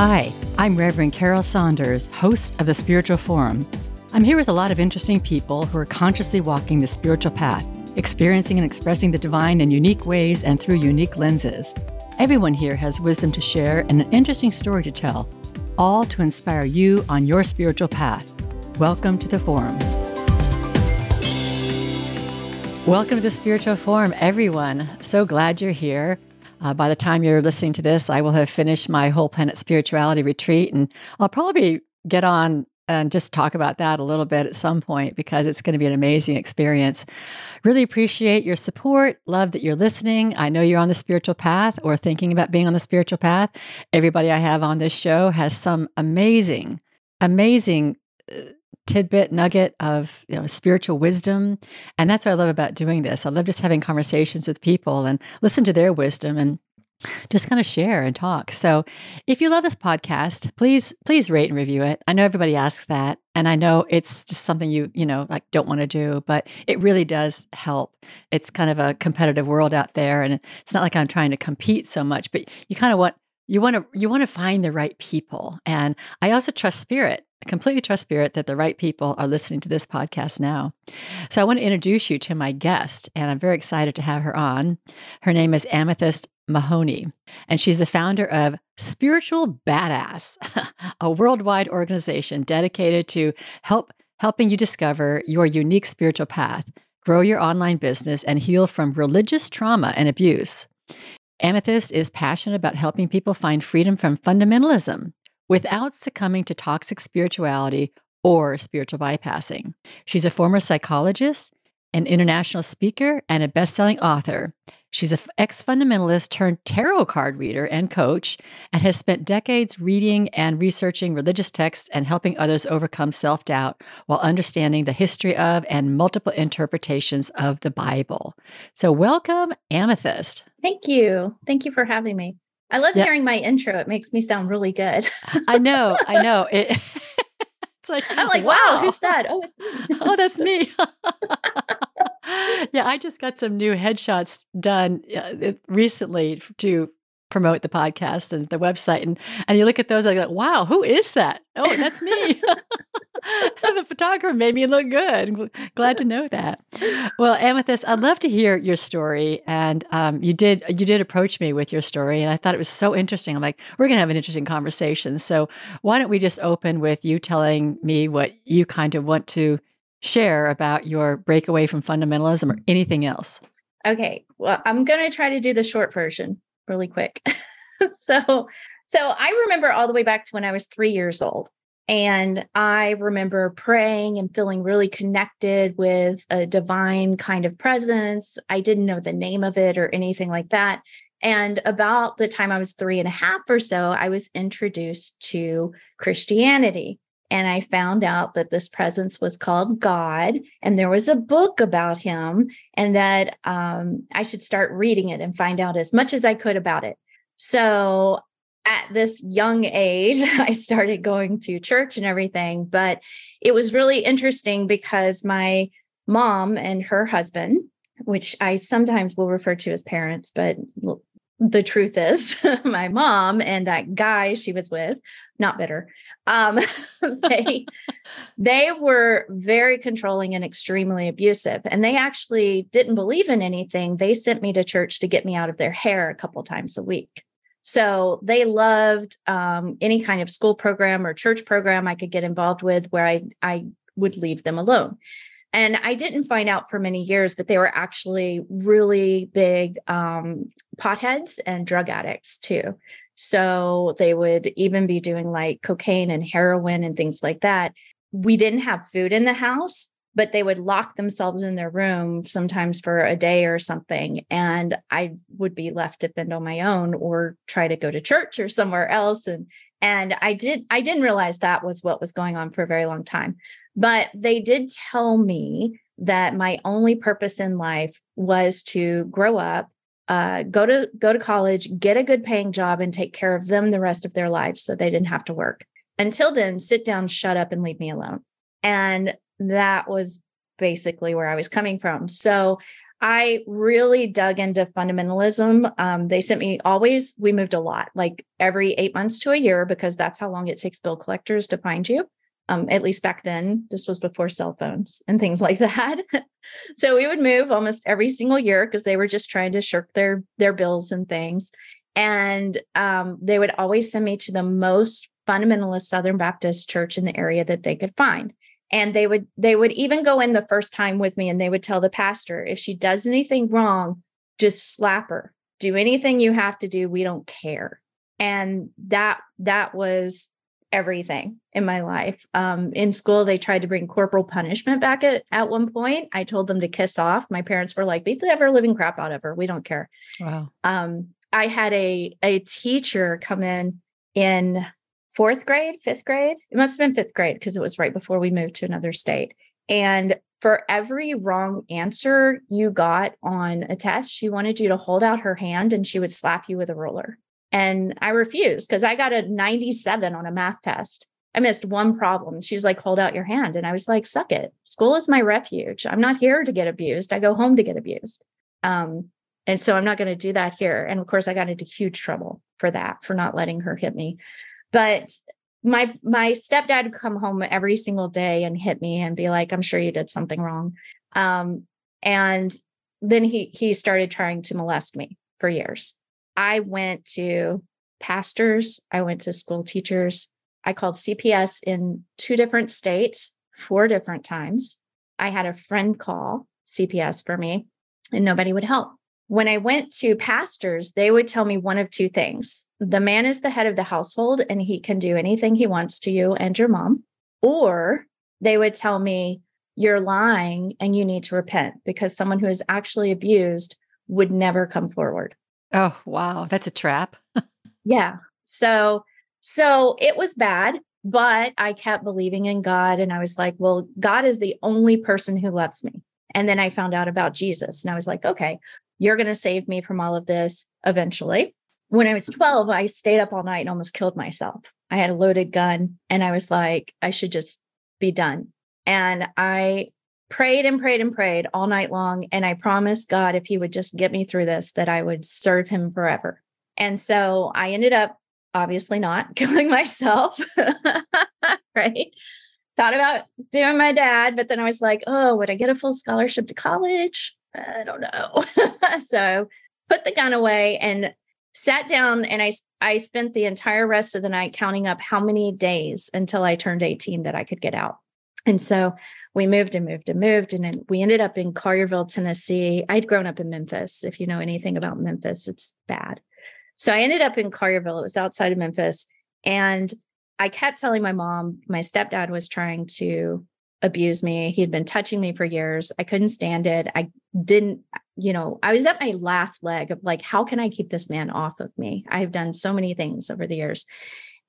Hi, I'm Reverend Carol Saunders, host of the Spiritual Forum. I'm here with a lot of interesting people who are consciously walking the spiritual path, experiencing and expressing the divine in unique ways and through unique lenses. Everyone here has wisdom to share and an interesting story to tell, all to inspire you on your spiritual path. Welcome to the Forum. Welcome to the Spiritual Forum, everyone. So glad you're here. Uh, by the time you're listening to this, I will have finished my whole planet spirituality retreat, and I'll probably get on and just talk about that a little bit at some point because it's going to be an amazing experience. Really appreciate your support. Love that you're listening. I know you're on the spiritual path or thinking about being on the spiritual path. Everybody I have on this show has some amazing, amazing tidbit nugget of you know spiritual wisdom. And that's what i love about doing this. I love just having conversations with people and listen to their wisdom and just kind of share and talk. So if you love this podcast please please rate and review it. I know everybody asks that and i know it's just something you you know like don't want to do but it really does help. It's kind of a competitive world out there and it's not like i'm trying to compete so much but you kind of want you want to you want to find the right people. And i also trust spirit I completely trust spirit that the right people are listening to this podcast now. So i want to introduce you to my guest and i'm very excited to have her on. Her name is amethyst mahoney and she's the founder of spiritual badass a worldwide organization dedicated to help helping you discover your unique spiritual path grow your online business and heal from religious trauma and abuse. Amethyst is passionate about helping people find freedom from fundamentalism without succumbing to toxic spirituality or spiritual bypassing. She's a former psychologist, an international speaker, and a best selling author. She's an ex fundamentalist turned tarot card reader and coach, and has spent decades reading and researching religious texts and helping others overcome self doubt while understanding the history of and multiple interpretations of the Bible. So, welcome, Amethyst. Thank you. Thank you for having me. I love yep. hearing my intro. It makes me sound really good. I know. I know. It, it's like, I'm like, wow, wow who's that? Oh, it's me. oh, that's me yeah, I just got some new headshots done uh, recently to promote the podcast and the website and and you look at those and like wow who is that? Oh that's me. The photographer made me look good. Glad to know that. Well amethyst i'd love to hear your story and um, you did you did approach me with your story and i thought it was so interesting. I'm like we're going to have an interesting conversation. So why don't we just open with you telling me what you kind of want to share about your breakaway from fundamentalism or anything else. Okay. Well, I'm going to try to do the short version really quick. so, so I remember all the way back to when I was 3 years old. And I remember praying and feeling really connected with a divine kind of presence. I didn't know the name of it or anything like that. And about the time I was three and a half or so, I was introduced to Christianity. And I found out that this presence was called God, and there was a book about him, and that um, I should start reading it and find out as much as I could about it. So at this young age, I started going to church and everything. But it was really interesting because my mom and her husband, which I sometimes will refer to as parents, but the truth is my mom and that guy she was with not bitter. Um, they they were very controlling and extremely abusive and they actually didn't believe in anything. They sent me to church to get me out of their hair a couple times a week. So they loved um, any kind of school program or church program i could get involved with where i i would leave them alone. And I didn't find out for many years, but they were actually really big um, potheads and drug addicts too. So they would even be doing like cocaine and heroin and things like that. We didn't have food in the house, but they would lock themselves in their room sometimes for a day or something. And I would be left to fend on my own or try to go to church or somewhere else. And and I did I didn't realize that was what was going on for a very long time. But they did tell me that my only purpose in life was to grow up, uh, go to go to college, get a good paying job, and take care of them the rest of their lives, so they didn't have to work. Until then, sit down, shut up, and leave me alone. And that was basically where I was coming from. So I really dug into fundamentalism. Um, they sent me always, we moved a lot, like every eight months to a year, because that's how long it takes bill collectors to find you. Um, at least back then, this was before cell phones and things like that. so we would move almost every single year because they were just trying to shirk their their bills and things. And um, they would always send me to the most fundamentalist Southern Baptist church in the area that they could find and they would they would even go in the first time with me and they would tell the pastor if she does anything wrong just slap her do anything you have to do we don't care and that that was everything in my life um, in school they tried to bring corporal punishment back at, at one point i told them to kiss off my parents were like beat the ever living crap out of her we don't care wow um, i had a a teacher come in in fourth grade, fifth grade. It must have been fifth grade because it was right before we moved to another state. And for every wrong answer you got on a test, she wanted you to hold out her hand and she would slap you with a ruler. And I refused because I got a 97 on a math test. I missed one problem. She's like, hold out your hand. And I was like, suck it. School is my refuge. I'm not here to get abused. I go home to get abused. Um, and so I'm not going to do that here. And of course, I got into huge trouble for that, for not letting her hit me. But my my stepdad would come home every single day and hit me and be like, "I'm sure you did something wrong." Um, and then he he started trying to molest me for years. I went to pastors, I went to school teachers, I called CPS in two different states, four different times. I had a friend call CPS for me, and nobody would help when I went to pastors, they would tell me one of two things the man is the head of the household and he can do anything he wants to you and your mom. Or they would tell me, you're lying and you need to repent because someone who is actually abused would never come forward. Oh, wow. That's a trap. yeah. So, so it was bad, but I kept believing in God. And I was like, well, God is the only person who loves me. And then I found out about Jesus and I was like, okay, you're going to save me from all of this eventually. When I was mm. 12, I stayed up all night and almost killed myself. I had a loaded gun and I was like, I should just be done. And I prayed and prayed and prayed all night long. And I promised God, if He would just get me through this, that I would serve Him forever. And so I ended up obviously not killing myself, right? Thought about doing my dad, but then I was like, oh, would I get a full scholarship to college? I don't know. so put the gun away and sat down and I I spent the entire rest of the night counting up how many days until I turned 18 that I could get out. And so we moved and moved and moved and we ended up in Collierville, Tennessee. I'd grown up in Memphis. If you know anything about Memphis, it's bad. So I ended up in Collierville. It was outside of Memphis and I kept telling my mom my stepdad was trying to abuse me. He had been touching me for years. I couldn't stand it. I didn't, you know, I was at my last leg of like, how can I keep this man off of me? I've done so many things over the years.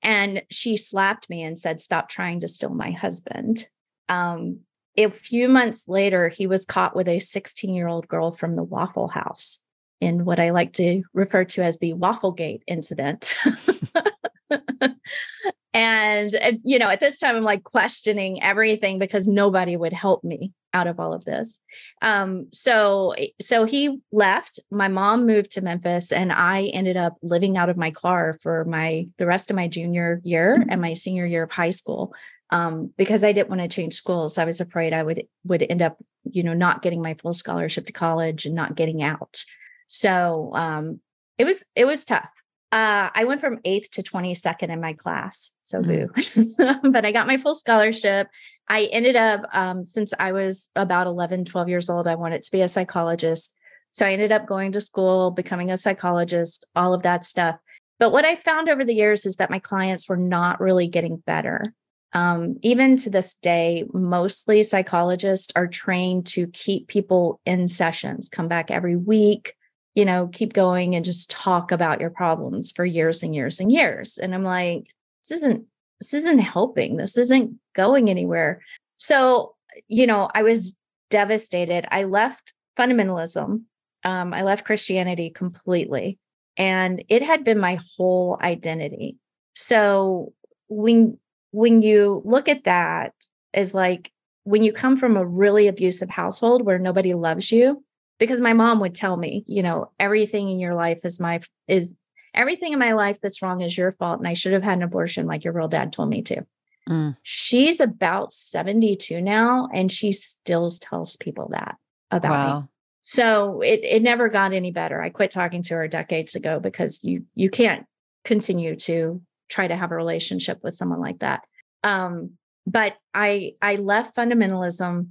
And she slapped me and said, Stop trying to steal my husband. Um, a few months later, he was caught with a 16 year old girl from the Waffle House in what I like to refer to as the Wafflegate incident. and you know at this time i'm like questioning everything because nobody would help me out of all of this. Um so so he left. My mom moved to memphis and i ended up living out of my car for my the rest of my junior year and my senior year of high school um because i didn't want to change schools i was afraid i would would end up you know not getting my full scholarship to college and not getting out so um it was it was tough uh, I went from eighth to 22nd in my class. So mm-hmm. boo. but I got my full scholarship. I ended up, um, since I was about 11, 12 years old, I wanted to be a psychologist. So I ended up going to school, becoming a psychologist, all of that stuff. But what I found over the years is that my clients were not really getting better. Um, even to this day, mostly psychologists are trained to keep people in sessions, come back every week, you know, keep going and just talk about your problems for years and years and years. And I'm like, this isn't this isn't helping. This isn't going anywhere. So, you know, I was devastated. I left fundamentalism. Um, I left Christianity completely. And it had been my whole identity. So when when you look at that is like when you come from a really abusive household where nobody loves you because my mom would tell me, you know, everything in your life is my is everything in my life that's wrong is your fault and I should have had an abortion like your real dad told me to. Mm. She's about 72 now and she still tells people that about wow. me. So it it never got any better. I quit talking to her decades ago because you you can't continue to try to have a relationship with someone like that. Um, but I I left fundamentalism.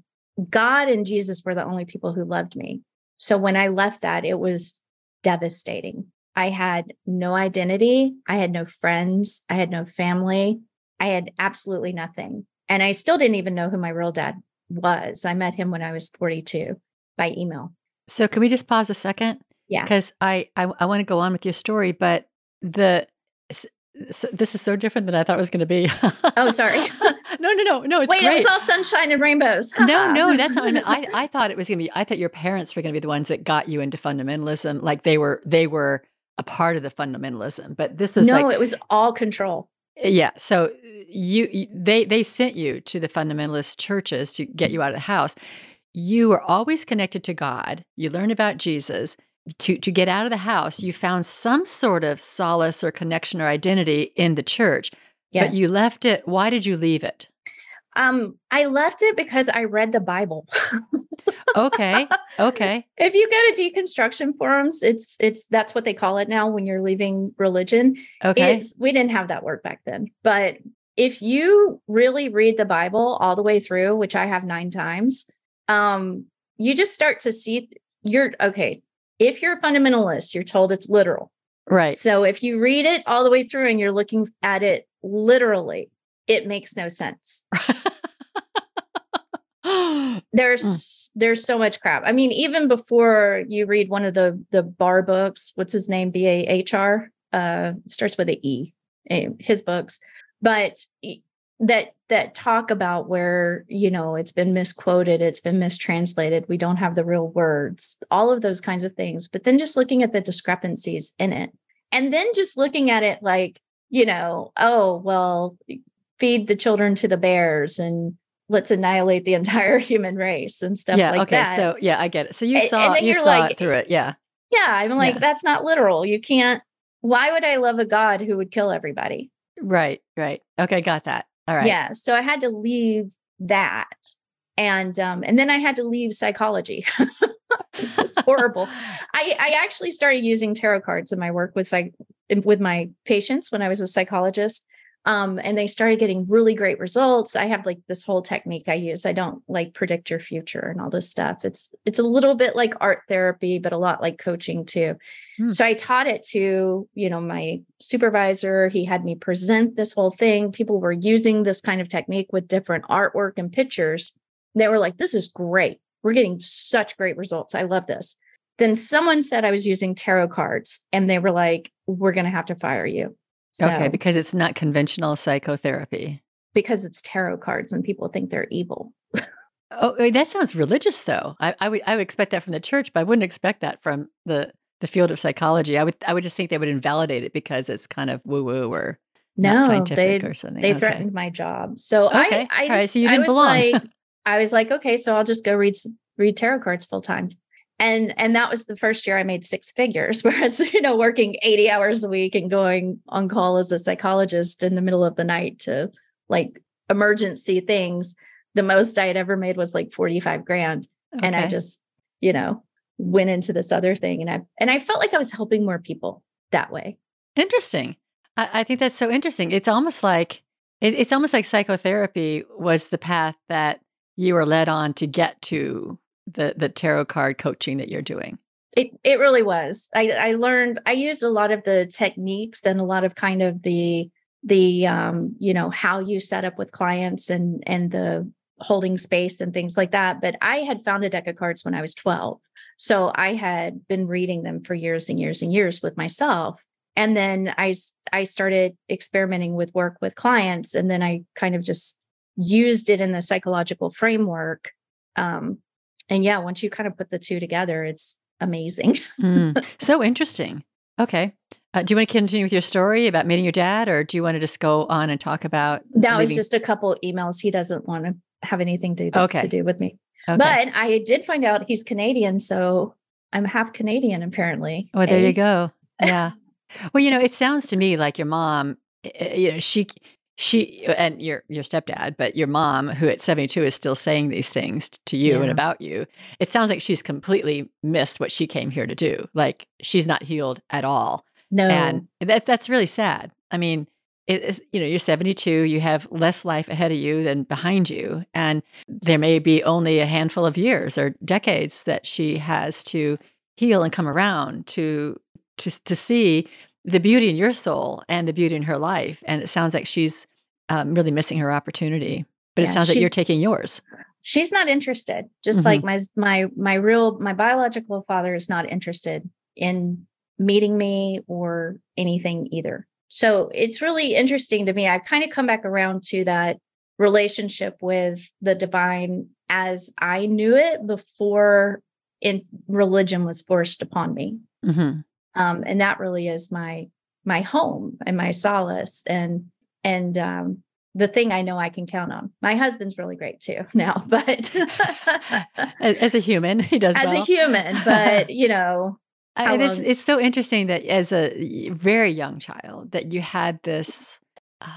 God and Jesus were the only people who loved me. So when I left that, it was devastating. I had no identity. I had no friends. I had no family. I had absolutely nothing. And I still didn't even know who my real dad was. I met him when I was 42 by email. So can we just pause a second? Yeah. Because I, I, I want to go on with your story, but the so this is so different than I thought it was going to be. oh, sorry. no, no, no, no. It's Wait, great. it was all sunshine and rainbows. no, no, that's not. I, mean, I, I thought it was going to be. I thought your parents were going to be the ones that got you into fundamentalism. Like they were, they were a part of the fundamentalism. But this was no, like, it was all control. Uh, yeah. So uh, you, they, they sent you to the fundamentalist churches to get you out of the house. You were always connected to God. You learned about Jesus to to get out of the house, you found some sort of solace or connection or identity in the church. Yes. But you left it. Why did you leave it? Um, I left it because I read the Bible. okay. Okay. If you go to deconstruction forums, it's it's that's what they call it now when you're leaving religion. Okay. It's, we didn't have that word back then. But if you really read the Bible all the way through, which I have nine times, um, you just start to see you're okay if you're a fundamentalist, you're told it's literal. Right. So if you read it all the way through and you're looking at it literally, it makes no sense. there's mm. there's so much crap. I mean, even before you read one of the the bar books, what's his name? B A H R. Uh, starts with a E. His books, but that that talk about where you know it's been misquoted it's been mistranslated we don't have the real words all of those kinds of things but then just looking at the discrepancies in it and then just looking at it like you know oh well feed the children to the bears and let's annihilate the entire human race and stuff yeah, like okay, that. So yeah, I get it. So you saw you saw like, it through it. Yeah. Yeah. I'm like, yeah. that's not literal. You can't why would I love a God who would kill everybody? Right, right. Okay, got that. All right. Yeah. So I had to leave that. And um, and then I had to leave psychology. it's horrible. I, I actually started using tarot cards in my work with psych with my patients when I was a psychologist. Um, and they started getting really great results. I have like this whole technique I use. I don't like predict your future and all this stuff. It's it's a little bit like art therapy, but a lot like coaching too. Hmm. So I taught it to, you know, my supervisor. He had me present this whole thing. People were using this kind of technique with different artwork and pictures. They were like, this is great. We're getting such great results. I love this. Then someone said I was using tarot cards and they were like, we're going to have to fire you. So, okay, because it's not conventional psychotherapy. Because it's tarot cards and people think they're evil. oh, eh, that sounds religious, though. I, I, would I would expect that from the church, but I wouldn't expect that from the the field of psychology. I would I would just think they would invalidate it because it's kind of woo woo or no, not scientific they, or something. They okay. threatened my job, so okay. I I just, right, so you didn't I belong. Like, I was like, okay, so I'll just go read read tarot cards full time and and that was the first year i made six figures whereas you know working 80 hours a week and going on call as a psychologist in the middle of the night to like emergency things the most i had ever made was like 45 grand. Okay. and i just you know went into this other thing and i and i felt like i was helping more people that way. Interesting. I, I think that's so interesting. It's almost like it, it's almost like psychotherapy was the path that you were led on to get to the the tarot card coaching that you're doing? It it really was. I I learned I used a lot of the techniques and a lot of kind of the the um you know how you set up with clients and and the holding space and things like that but i had found a deck of cards when i was 12 so i had been reading them for years and years and years with myself and then i i started experimenting with work with clients and then i kind of just used it in the psychological framework um, and yeah, once you kind of put the two together, it's amazing. mm, so interesting. Okay. Uh, do you want to continue with your story about meeting your dad, or do you want to just go on and talk about? That was just a couple emails. He doesn't want to have anything to, okay. to do with me. Okay. But I did find out he's Canadian, so I'm half Canadian, apparently. Oh, there you go. Yeah. well, you know, it sounds to me like your mom, eh, eh, you know, she she and your your stepdad, but your mom, who at 72 is still saying these things to you yeah. and about you, it sounds like she's completely missed what she came here to do. Like she's not healed at all. No. And that that's really sad. I mean, it's you know, you're 72, you have less life ahead of you than behind you. And there may be only a handful of years or decades that she has to heal and come around to to to see the beauty in your soul and the beauty in her life. And it sounds like she's um, really missing her opportunity. But yeah, it sounds like you're taking yours. She's not interested. Just mm-hmm. like my my my real my biological father is not interested in meeting me or anything either. So it's really interesting to me. I kind of come back around to that relationship with the divine as I knew it before in religion was forced upon me. Mm-hmm um, and that really is my my home and my solace and and um, the thing I know I can count on. My husband's really great too now, but as, a human, he does as well. a human. But you know, I mean, it's it's so interesting that as a very young child that you had this. Uh,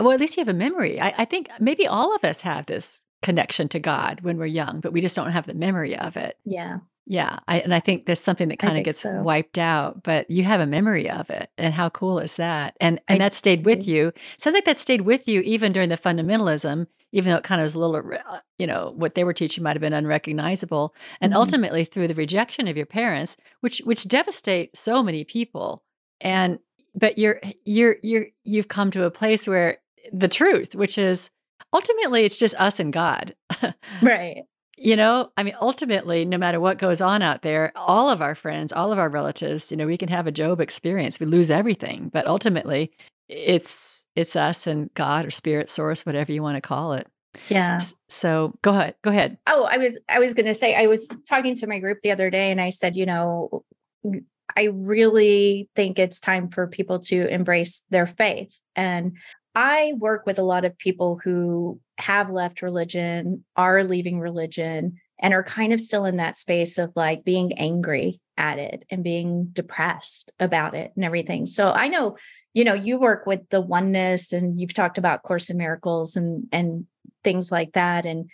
well, at least you have a memory. I, I think maybe all of us have this connection to God when we're young, but we just don't have the memory of it. Yeah. Yeah, I, and I think there's something that kind of gets so. wiped out, but you have a memory of it, and how cool is that? And and I, that stayed with you. Something that stayed with you even during the fundamentalism, even though it kind of was a little, uh, you know, what they were teaching might have been unrecognizable, and mm-hmm. ultimately through the rejection of your parents, which which devastate so many people. And but you're you're you're you've come to a place where the truth, which is ultimately it's just us and God, right? You know, I mean, ultimately, no matter what goes on out there, all of our friends, all of our relatives, you know, we can have a Job experience. We lose everything, but ultimately, it's it's us and God or spirit source, whatever you want to call it. Yeah. So go ahead. Go ahead. Oh, I was I was going to say I was talking to my group the other day, and I said, you know, I really think it's time for people to embrace their faith, and I work with a lot of people who have left religion, are leaving religion, and are kind of still in that space of like being angry at it and being depressed about it and everything. So I know, you know, you work with the oneness and you've talked about Course in Miracles and and things like that and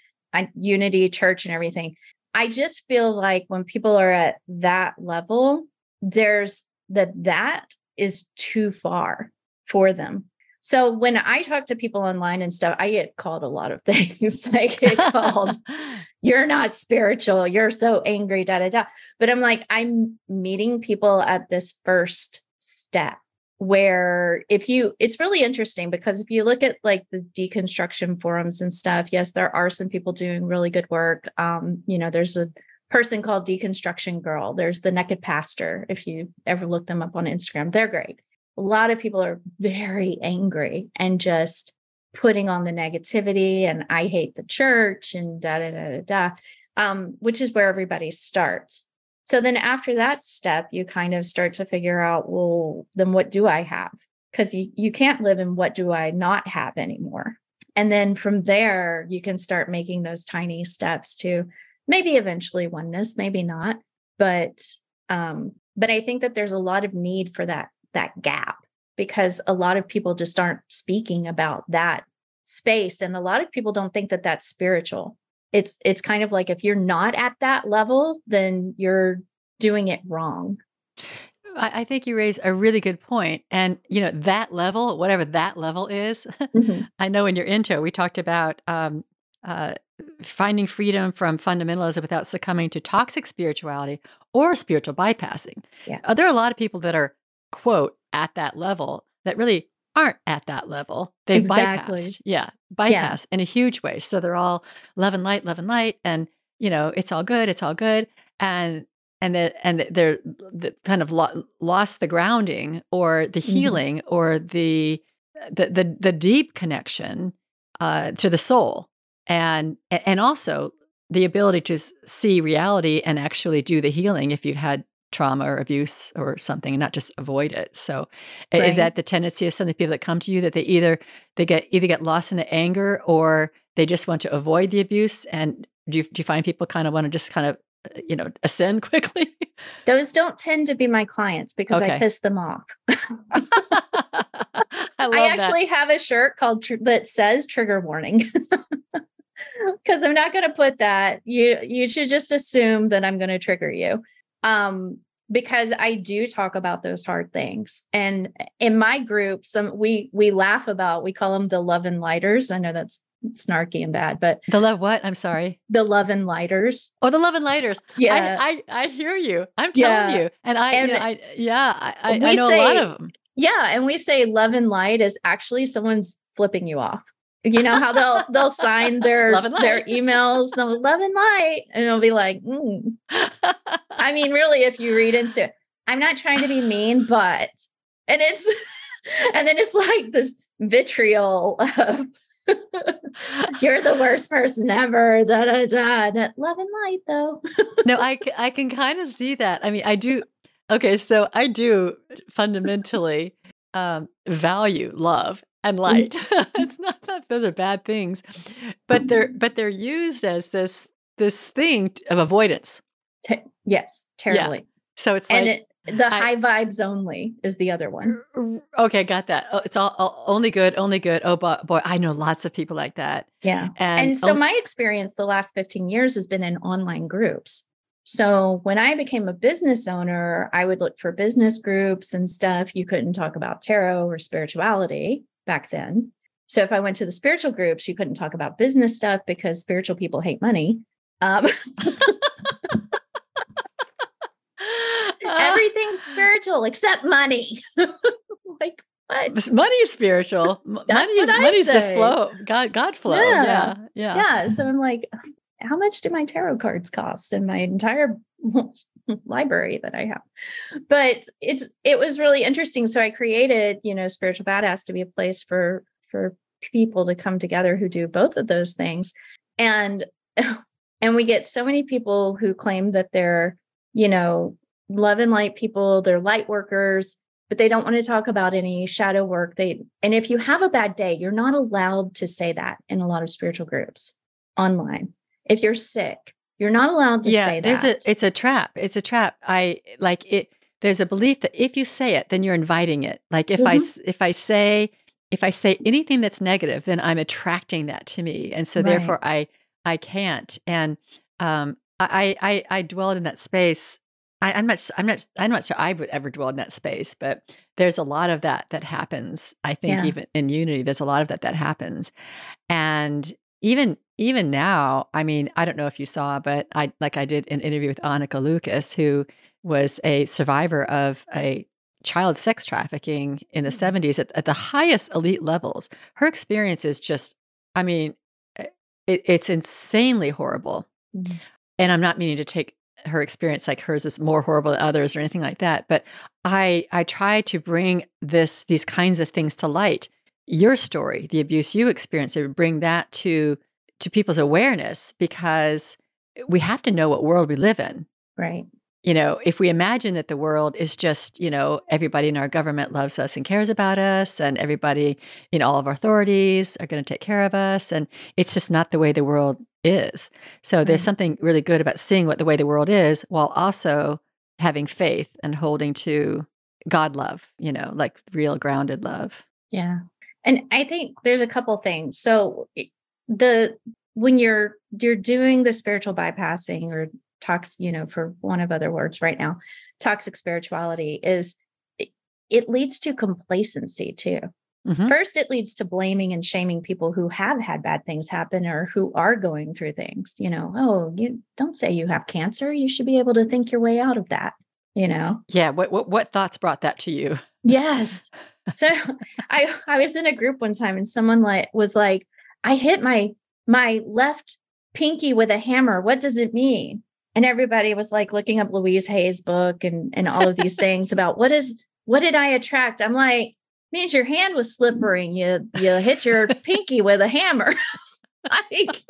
Unity Church and everything. I just feel like when people are at that level, there's that that is too far for them so when I talk to people online and stuff, I get called a lot of things. I get called, you're not spiritual, you're so angry, da da da. But I'm like, I'm meeting people at this first step where if you it's really interesting because if you look at like the deconstruction forums and stuff yes there are some people doing really good work. Um you know there's a person called deconstruction girl. There's the naked pastor if you ever look them up on instagram. They're great a lot of people are very angry and just putting on the negativity and I hate the church and da da da da da, um, which is where everybody starts. So then after that step, you kind of start to figure out, well, then what do I have? Because you, you can't live in what do I not have anymore. And then from there, you can start making those tiny steps to maybe eventually oneness, maybe not. But um, but I think that there's a lot of need for that that gap because a lot of people just aren't speaking about that space and a lot of people don't think that that's spiritual it's it's kind of like if you're not at that level then you're doing it wrong I think you raise a really good point. And, you know, that level, whatever that level is, mm-hmm. I know in your intro, we talked about um, uh, finding freedom from fundamentalism without succumbing to toxic spirituality or spiritual bypassing. Yes. Uh, there are a lot of people that are quote at that level that really aren't at that level. They've exactly. bypassed. Yeah, bypass yeah. in a huge way. So they're all love and light, love and light, and you know it's all good, it's all good, and and the, and they're the, kind of lo- lost the grounding or the mm-hmm. healing mm-hmm. or the, the the the deep connection uh, to the soul, and and also the ability to see reality and actually do the healing if you've had trauma or abuse or something and not just avoid it so right. is that the tendency of some of the people that come to you that they either they get either get lost in the anger or they just want to avoid the abuse and do you, do you find people kind of want to just kind of uh, you know, ascend quickly? Those don't tend to be my clients because Okay. I piss them off. I love I that. actually have a shirt called tr- that says trigger warning. Cuz I'm not going to put that. You you should just assume that I'm going to trigger you. Um because I do talk about those hard things. And in my group some we we laugh about we call them the love and lighters. I know that's snarky and bad, but The love what? I'm sorry. the love and lighters. Oh, the love and lighters. Yeah. I, I, I hear you. I'm telling Yeah. you. And I, And you know, I yeah, I, I, I know a lot of them. Yeah, and we say love and light is actually someone's flipping you off. You know how they'll they'll sign their their emails, they'll love and light, and it'll be like, mm. I mean, really, if you read into it, I'm not trying to be mean, but and it's and then it's like this vitriol of you're the worst person ever. Da da da. da. Love and light, though. no, I, I can kind of see that. I mean, I do. Okay, so I do fundamentally um, value love and light. it's not that those are bad things, but they're but they're used as this this thing of avoidance. Te- yes, terribly. So it's and like it, the I- high vibes only is the other one. Okay, got that. Oh, it's all, all only good, only good. Oh boy, boy, I know lots of people like that. Yeah. And, And so oh, my experience the last 15 years has been in online groups. So when I became a business owner, I would look for business groups and stuff. You couldn't talk about tarot or spirituality back then. So if I went to the spiritual groups, you couldn't talk about business stuff because spiritual people hate money. Um, everything's spiritual except money. like what? money is spiritual. Money is what I the say. flow. God, God flow. Yeah. Yeah, yeah. Yeah. So I'm like, how much do my tarot cards cost and my entire library that I have? But it's it was really interesting. So I created, you know, spiritual badass to be a place for for people to come together who do both of those things. And and we get so many people who claim that they're, you know, love and light people, they're light workers, but they don't want to talk about any shadow work. They and if you have a bad day, you're not allowed to say that in a lot of spiritual groups online. If you're sick, you're not allowed to yeah, say there's that. a it's a trap. It's a trap. I like it. There's a belief that if you say it, then you're inviting it. Like if I Mhm. s- if I say if I say anything that's negative, then I'm attracting that to me, and so Right. therefore I I can't. And um, I I I dwelled in that space. I, I'm not I'm not I'm not sure I would ever dwell in that space, but there's a lot of that that happens. I think Yeah. even in Unity, there's a lot of that that happens, and even even now, I mean, I don't know if you saw, but I like I did an interview with Anneke Lucas, who was a survivor of a child sex trafficking in the Mhm. 70s at, at the highest elite levels. Her experience is just, I mean, eh, it, it's insanely horrible. Mhm. And I'm not meaning to take her experience like hers is more horrible than others or anything like that. But I I try to bring this these kinds of things to light. Your story, the abuse you experienced, to bring that to to people's awareness because we have to know what world we live in right. you know, if we imagine that the world is just, you know, everybody in our government loves us and cares about us, and everybody in all of our authorities are going to take care of us, and it's just not the way the world is. So there's something really good about seeing what the way the world is while also having faith and holding to God love, you know, like real grounded love. Yeah. And I think there's a couple things. So the when you're you're doing the spiritual bypassing or tox, you know, for one of other words right now, toxic spirituality is it, leads to complacency too. Mhm. First, it leads to blaming and shaming people who have had bad things happen or who are going through things. You know, oh, you don't say you have cancer. You should be able to think your way out of that. You know, Yeah. What, what what thoughts brought that to you? Yes. So I I was in a group one time and someone like was like, I hit my my left pinky with a hammer. What does it mean? And everybody was like looking up Louise Hay's book and and all of these things about what is what did I attract? I'm like, means your hand was slippery. and You you hit your pinky with a hammer. like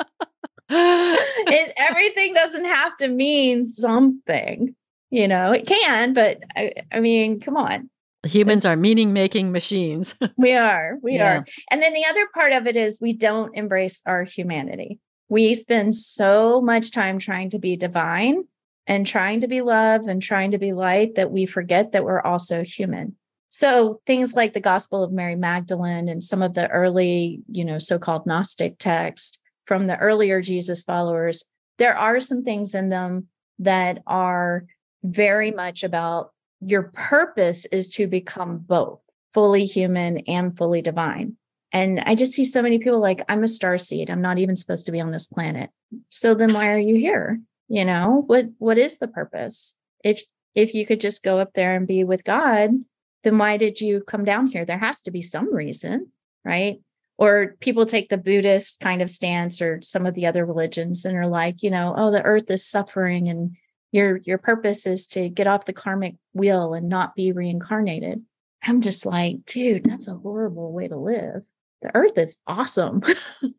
it everything doesn't have to mean something. You know, it can, but I, I mean, come on. Humans are meaning making machines. We are. We Yeah. are. And then the other part of it is we don't embrace our humanity. We spend so much time trying to be divine and trying to be love and trying to be light that we forget that we're also human. So things like the Gospel of Mary Magdalene and some of the early, you know, so-called Gnostic text from the earlier Jesus followers, there are some things in them that are very much about your purpose is to become both fully human and fully divine. And I just see so many people like, I'm a star seed. I'm not even supposed to be on this planet. So then why are you here? You know, what what is the purpose? If if you could just go up there and be with God, then why did you come down here? There has to be some reason, right? Or people take the Buddhist kind of stance or some of the other religions and are like, you know, oh, the earth is suffering and your your purpose is to get off the karmic wheel and not be reincarnated. I'm just like, dude, that's a horrible way to live. The earth is awesome.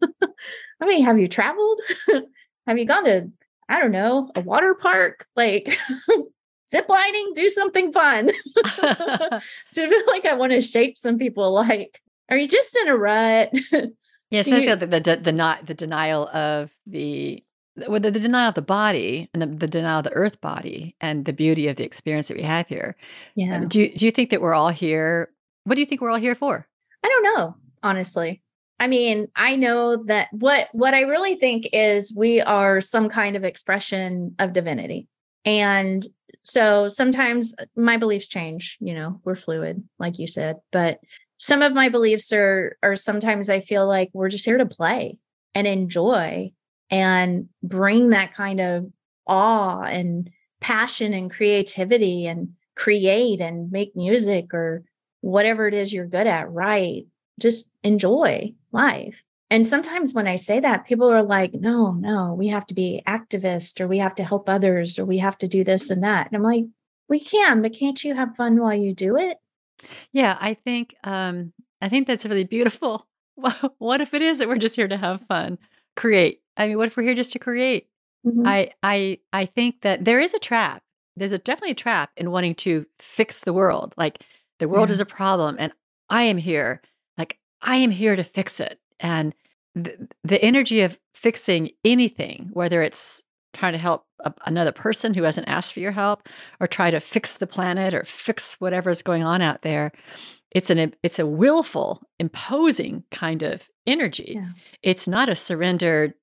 I mean, have you traveled? have you gone to, I don't know, a water park? Like zip lining, do something fun. to feel like I want to shake some people like, are you just in a rut? yeah, so you, the, the, the, not, the denial of the well, the, the, denial of the body and the, the, denial of the earth body and the beauty of the experience that we have here. Yeah. Um, do you, do you think that we're all here? What do you think we're all here for? I don't know, honestly. I mean, I know that what what I really think is we are some kind of expression of divinity. And so sometimes my beliefs change, you know, we're fluid, like you said, but some of my beliefs are are sometimes I feel like we're just here to play and enjoy and bring that kind of awe and passion and creativity and create and make music or whatever it is you're good at, right? Just enjoy life. And sometimes when I say that, people are like, no, no, we have to be activists or we have to help others or we have to do this and that. And I'm like, we can, but can't you have fun while you do it? Yeah, I think um I think that's really beautiful. what if it is that we're just here to have fun? Create, I mean, what if we're here just to create? Mm-hmm. I I I think that there is a trap. There's a definitely a trap in wanting to fix the world. Like the world yeah. is a problem and I am here. Like I am here to fix it. And the, the energy of fixing anything, whether it's trying to help a, another person who hasn't asked for your help or try to fix the planet or fix whatever's going on out there, it's an it's a willful, imposing kind of energy. Yeah. It's not a surrendered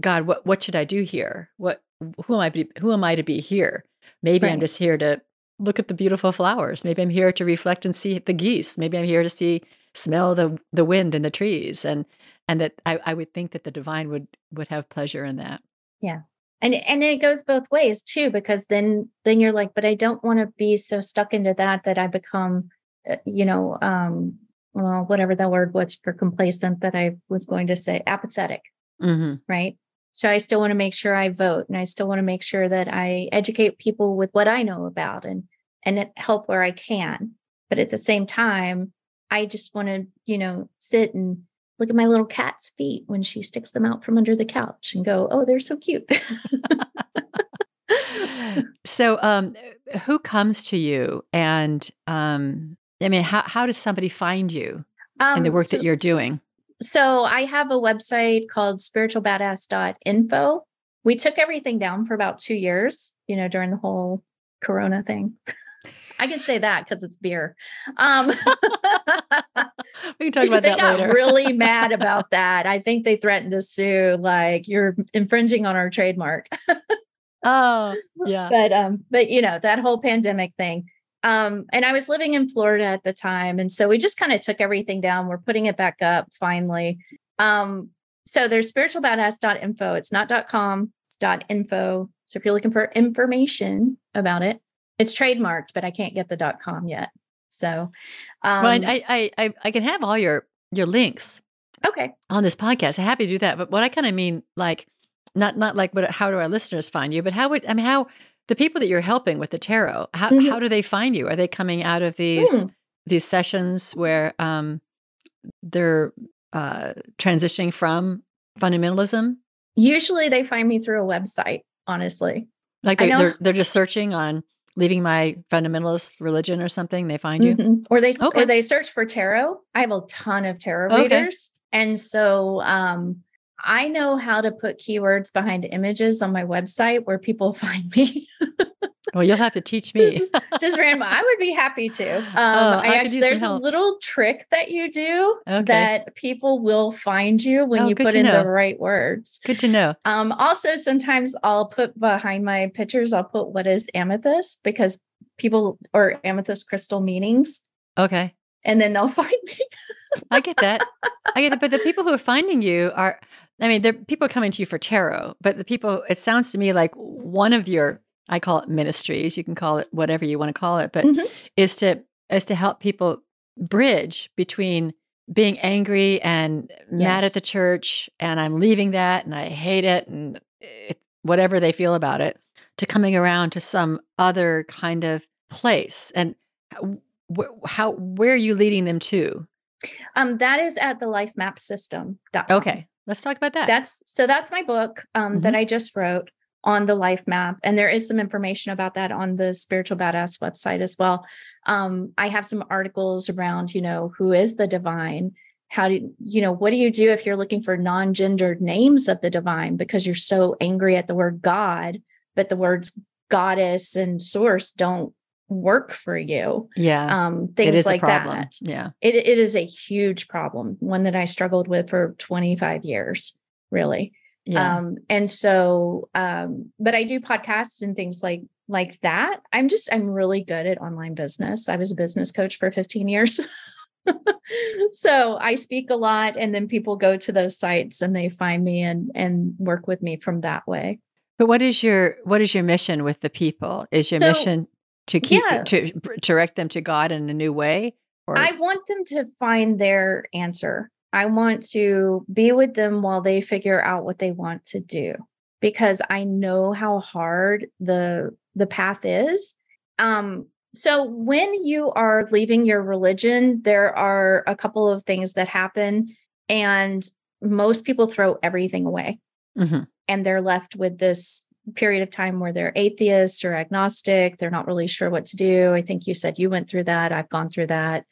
God, what what should I do here? What who am I be, who am I to be here? Maybe right. I'm just here to look at the beautiful flowers. Maybe I'm here to reflect and see the geese. Maybe I'm here to see smell the the wind and the trees and and that I, I would think that the divine would would have pleasure in that. Yeah. And and it goes both ways too because then then you're like but I don't want to be so stuck into that that I become uh, you know um well whatever the word was for complacent that I was going to say apathetic Mm-hmm. Right. So I still want to make sure I vote and I still want to make sure that I educate people with what I know about and and help where I can. But at the same time, I just want to, you know, sit and look at my little cat's feet when she sticks them out from under the couch and go, "Oh, they're so cute." so, um, who comes to you, and um, I mean, how how does somebody find you um, in the work so, that you're doing? So I have a website called spiritualbadass.info. We took everything down for about two years, you know, during the whole Corona thing. I can say that because it's beer. Um, we can talk about they that got later. really mad about that. I think they threatened to sue, like you're infringing on our trademark. oh, yeah. But um, but you know that whole pandemic thing. Um, and I was living in Florida at the time. And so we just kind of took everything down. We're putting it back up finally. Um, so there's spiritualbadass.info. It's not .com, it's .info. So if you're looking for information about it, it's trademarked, but I can't get the .com yet. So, um, well, I, I, I, I can have all your, your links. Okay. On this podcast. I'm happy to do that. But what I kind of mean, like, not, not like, what, how do our listeners find you, but how would, I mean, how, the people that you're helping with the tarot how, mm-hmm. how do they find you are they coming out of these mm. these sessions where um, they're uh, transitioning from fundamentalism usually they find me through a website honestly like they're, they're, they're just searching on leaving my fundamentalist religion or something they find you mm-hmm. or they okay. or they search for tarot i have a ton of tarot okay. readers and so um I know how to put keywords behind images on my website where people find me. well, you'll have to teach me. just, just random. I would be happy to. Um, Oh, I I actually, there's a little trick that you do Okay. that people will find you when Oh, you put in know. the right words. Good to know. Um, also, sometimes I'll put behind my pictures, I'll put what is amethyst because people or amethyst crystal meanings, Okay. and then they'll find me. I get that. I get that. But the people who are finding you are, I mean, the people are coming to you for tarot, but the people, it sounds to me like one of your, I call it ministries, you can call it whatever you want to call it, but Mhm. is to, is to help people bridge between being angry and mad at the church and I'm leaving that and I hate it and it, whatever they feel about it to coming around to some other kind of place. And wh- how where are you leading them to? Um, that is at the lifemapsystem.com. Okay, let's talk about that. That's so that's my book um, that Mhm. I just wrote on the life map. And there is some information about that on the Spiritual Badass website as well. Um, I have some articles around, you know, who is the divine? How do you, you know, what do you do if you're looking for non gendered names of the divine because you're so angry at the word God, but the words goddess and source don't work for you? yeah, Um, things is like a problem. that. Yeah, It, it is a huge problem, one that I struggled with for 25 years, really. yeah. Um, and so, um, but I do podcasts and things like like that. I'm just I'm really good at online business. I was a business coach for 15 years. so I speak a lot and then people go to those sites and they find me and and work with me from that way. but what is your what is your mission with the people? Is your So, mission to keep yeah. to direct them to God in a new way? Or I want them to find their answer. I want to be with them while they figure out what they want to do because I know how hard the the path is. Um so when you are leaving your religion, there are a couple of things that happen and most people throw everything away Mhm. and they're left with this period of time where they're atheists or agnostic. They're not really sure what to do. I think you said you went through that. I've gone through that.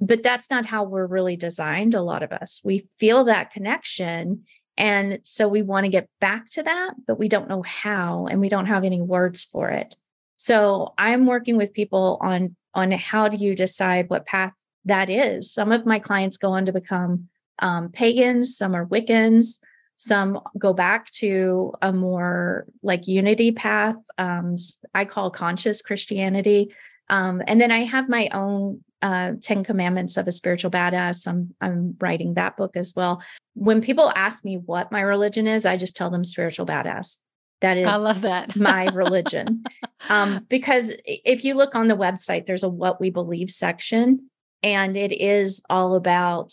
But that's not how we're really designed, a lot of us. We feel that connection. And so we want to get back to that, but we don't know how, and we don't have any words for it. So I'm working with people on on how do you decide what path that is. Some of my clients go on to become um, pagans, some are Wiccans, some go back to a more like unity path. Um, I call conscious Christianity. Um, and then I have my own uh, 10 commandments of a spiritual badass. I'm, I'm writing that book as well. When people ask me what my religion is, I just tell them spiritual badass. That is I love that. my religion. Um, because if you look on the website, there's a what we believe section, and it is all about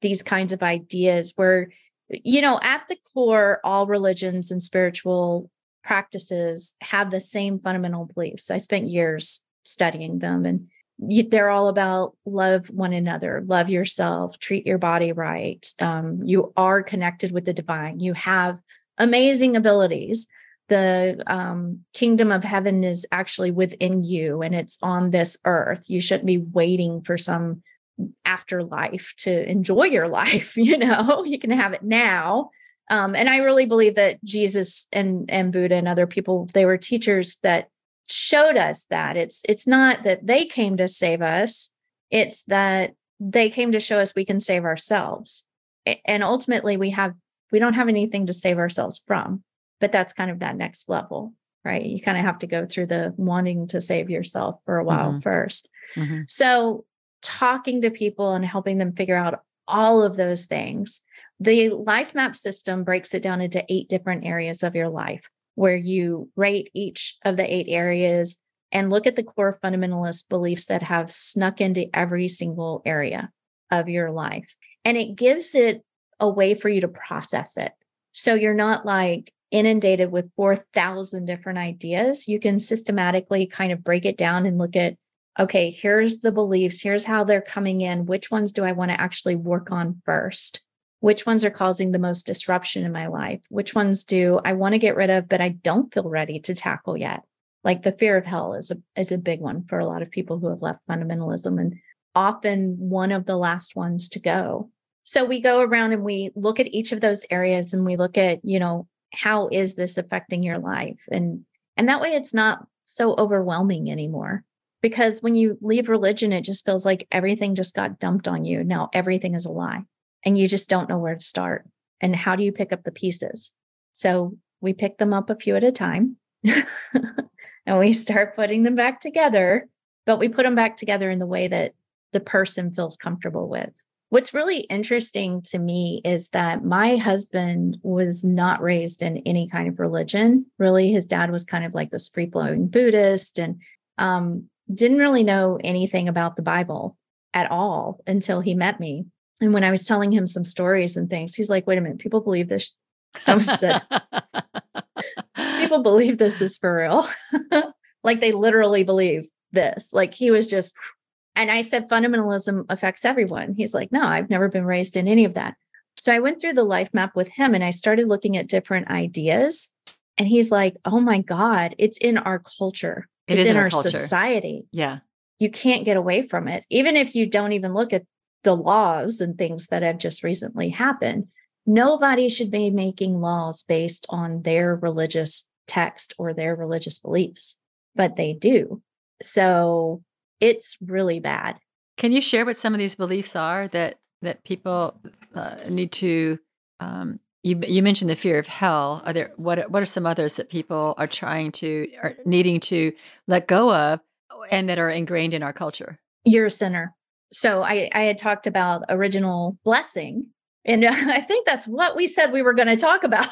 these kinds of ideas where, you know, at the core, all religions and spiritual practices have the same fundamental beliefs. I spent years studying them, and they're all about love one another, love yourself, treat your body right. Um, you are connected with the divine. You have amazing abilities the um, kingdom of heaven is actually within you and it's on this earth. You shouldn't be waiting for some afterlife to enjoy your life. You know, you can have it now. Um, and I really believe that Jesus and and Buddha and other people they were teachers that showed us that it's it's not that they came to save us; it's that they came to show us we can save ourselves. And ultimately, we have we don't have anything to save ourselves from but that's kind of that next level right you kind of have to go through the wanting to save yourself for a while Mhm. first Mhm. so talking to people and helping them figure out all of those things. The life map system breaks it down into eight different areas of your life where you rate each of the eight areas and look at the core fundamentalist beliefs that have snuck into every single area of your life. And it gives it a way for you to process it. So you're not like inundated with 4,000 different ideas. You can systematically kind of break it down and look at, okay, here's the beliefs, here's how they're coming in. Which ones do I want to actually work on first? Which ones are causing the most disruption in my life? Which ones do I want to get rid of, but I don't feel ready to tackle yet? Like the fear of hell is a is a big one for a lot of people who have left fundamentalism and often one of the last ones to go. So we go around and we look at each of those areas and we look at, you know, how is this affecting your life? And and that way it's not so overwhelming anymore. Because when you leave religion, it just feels like everything just got dumped on you. Now everything is a lie. And you just don't know where to start. And how do you pick up the pieces? So we pick them up a few at a time and we start putting them back together, but we put them back together in the way that the person feels comfortable with. What's really interesting to me is that my husband was not raised in any kind of religion. Really, his dad was kind of like this free flowing Buddhist and um, didn't really know anything about the Bible at all until he met me. And when I was telling him some stories and things, he's like, wait a minute, people believe this. I said, people believe this is for real. like they literally believe this. Like he was just, and I said, fundamentalism affects everyone. He's like, no, I've never been raised in any of that. So I went through the life map with him and I started looking at different ideas. And he's like, oh my God, it's in our culture. It it's is in our culture. society. Yeah. You can't get away from it. Even if you don't even look at the laws and things that have just recently happened, nobody should be making laws based on their religious text or their religious beliefs, but they do. So it's really bad. Can you share what some of these beliefs are that that people uh, need to? Um, you you mentioned the fear of hell. Are there what are- what are some others that people are trying to are needing to let go of, and that are ingrained in our culture? You're a sinner. So I, I had talked about original blessing. And I think that's what we said we were going to talk about.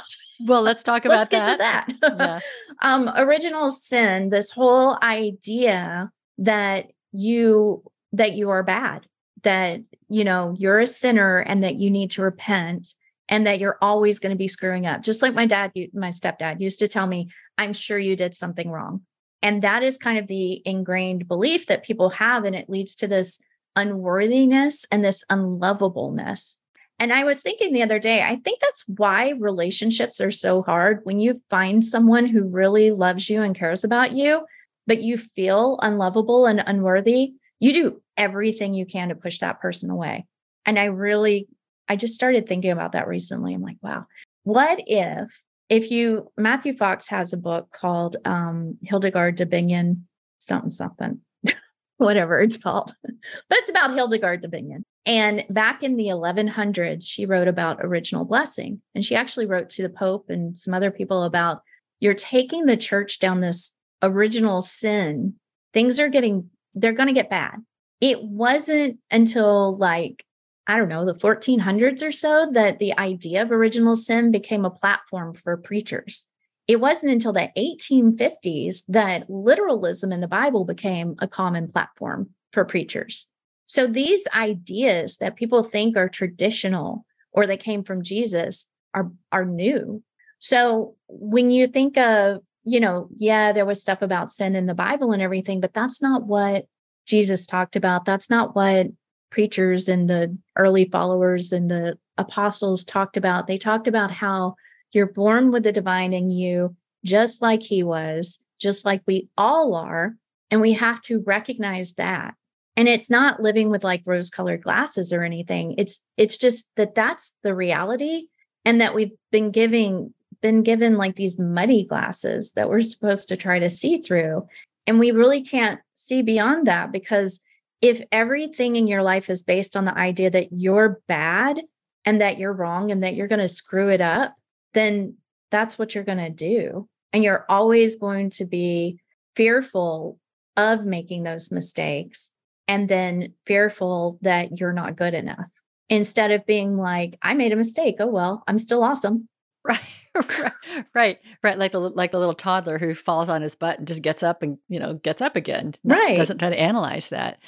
Well, let's talk about Let's get to that. Yeah. um, original sin, this whole idea that you that you are bad, that you know you're a sinner and that you need to repent and that you're always going to be screwing up. Just like my dad, my stepdad used to tell me, I'm sure you did something wrong. And that is kind of the ingrained belief that people have. And it leads to this unworthiness and this unlovableness. And I was thinking the other day, I think that's why relationships are so hard. When you find someone who really loves you and cares about you, but you feel unlovable and unworthy, you do everything you can to push that person away. And I really, I just started thinking about that recently. I'm like, wow, what if, if you, Matthew Fox has a book called um, Hildegard de Bingen, something, something, whatever it's called, but it's about Hildegard de Bingen. And back in the 1100s, she wrote about original blessing. And she actually wrote to the Pope and some other people about you're taking the church down this original sin. Things are getting, they're going to get bad. It wasn't until like, I don't know, the 1400s or so that the idea of original sin became a platform for preachers. It wasn't until the 1850s that literalism in the Bible became a common platform for preachers. So these ideas that people think are traditional or they came from Jesus are are new. So when you think of, you know, yeah, there was stuff about sin in the Bible and everything, but that's not what Jesus talked about. That's not what preachers and the early followers and the apostles talked about. They talked about how you're born with the divine in you, just like he was, just like we all are. And we have to recognize that and it's not living with like rose colored glasses or anything it's it's just that that's the reality and that we've been giving been given like these muddy glasses that we're supposed to try to see through and we really can't see beyond that because if everything in your life is based on the idea that you're bad and that you're wrong and that you're going to screw it up then that's what you're going to do. And you're always going to be fearful of making those mistakes and then fearful that you're not good enough. Instead of being like i made a mistake. Oh well i'm still awesome Right, right, right, right. Like the like the little toddler who falls on his butt and just gets up and you know gets up again. not- Right. Doesn't try to analyze that.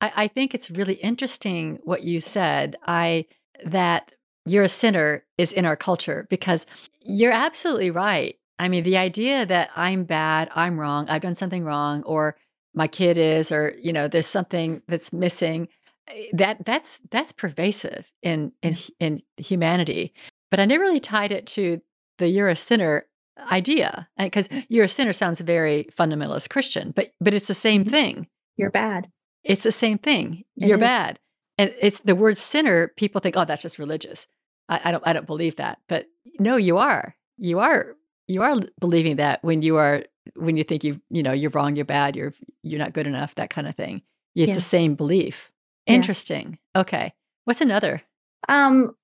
I, I think it's really interesting what you said. I that you're a sinner is in our culture because you're absolutely right. I mean, the idea that I'm bad, I'm wrong, I've done something wrong, or my kid is, or you know, there's something that's missing. eh, That that's that's pervasive in in in humanity. But I never really tied it to the you're a sinner idea because you're a sinner sounds very fundamentalist Christian, but but it's the same Mhm. thing. you're bad It's the same thing. It You're is. bad. and it's the word sinner. People think, oh, that's just religious. I, I don't, I don't believe that. But no, you are, you are, you are believing that when you are, when you think you, you know, you're wrong, you're bad, you're, you're not good enough, that kind of thing. It's yeah. the same belief. Interesting. Yeah. Okay. What's another? Um,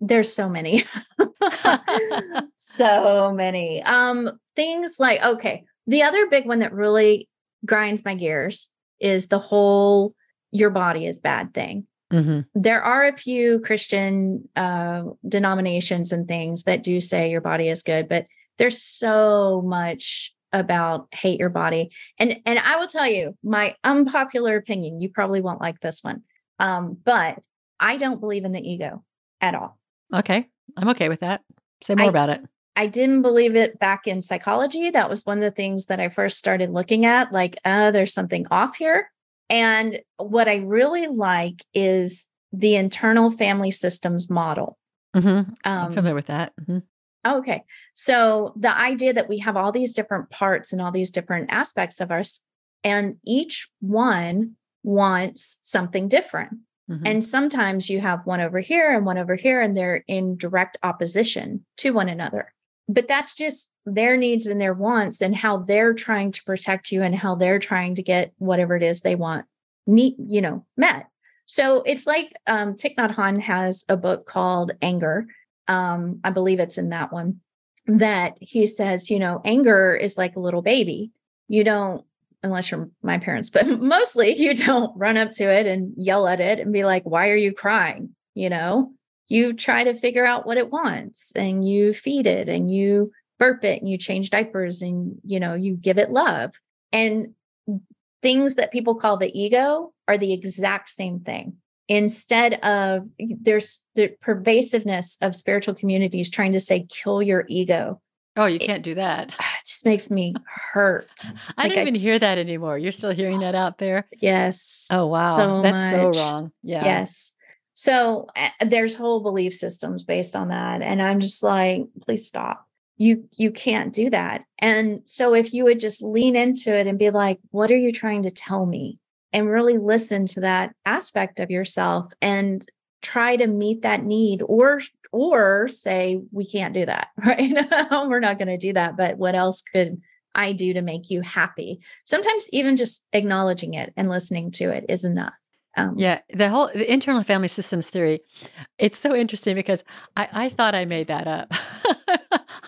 there's so many. so many. Um, things like, okay, the other big one that really grinds my gears is the whole your body is bad thing. Mm-hmm. There are a few Christian uh, denominations and things that do say your body is good, but there's so much about hate your body. And and I will tell you my unpopular opinion. You probably won't like this one, um, but I don't believe in the ego at all. Okay, I'm okay with that. Say more I, about it. I didn't believe it back in psychology. That was one of the things that I first started looking at. Like, uh, there's something off here. And what I really like is the internal family systems model. Mm-hmm. Um, I'm familiar with that. Mm-hmm. Okay. So the idea that we have all these different parts and all these different aspects of us, and each one wants something different. Mm-hmm. And sometimes you have one over here and one over here, and they're in direct opposition to one another. But that's just their needs and their wants and how they're trying to protect you and how they're trying to get whatever it is they want neat, you know, met. So it's like um, Thich Nhat Hanh has a book called Anger. Um, I believe it's in that one that he says, you know, anger is like a little baby. You don't, unless you're my parents, but mostly you don't run up to it and yell at it and be like, why are you crying? You know, you try to figure out what it wants and you feed it and you burp it and you change diapers and, you know, you give it love. And things that people call the ego are the exact same thing. Instead of there's the pervasiveness of spiritual communities trying to say, kill your ego. Oh, you can't do that. It just makes me hurt. I like don't even hear that anymore. You're still hearing that out there? Yes. Oh, wow. So That's much. so wrong. Yeah. Yes. So uh, there's whole belief systems based on that. And I'm just like, please stop you you can't do that and so if you would just lean into it and be like what are you trying to tell me and really listen to that aspect of yourself and try to meet that need or or say we can't do that right we're not going to do that but what else could i do to make you happy sometimes even just acknowledging it and listening to it is enough um, yeah, the whole the internal family systems theory. It's so interesting because I, I thought I made that up.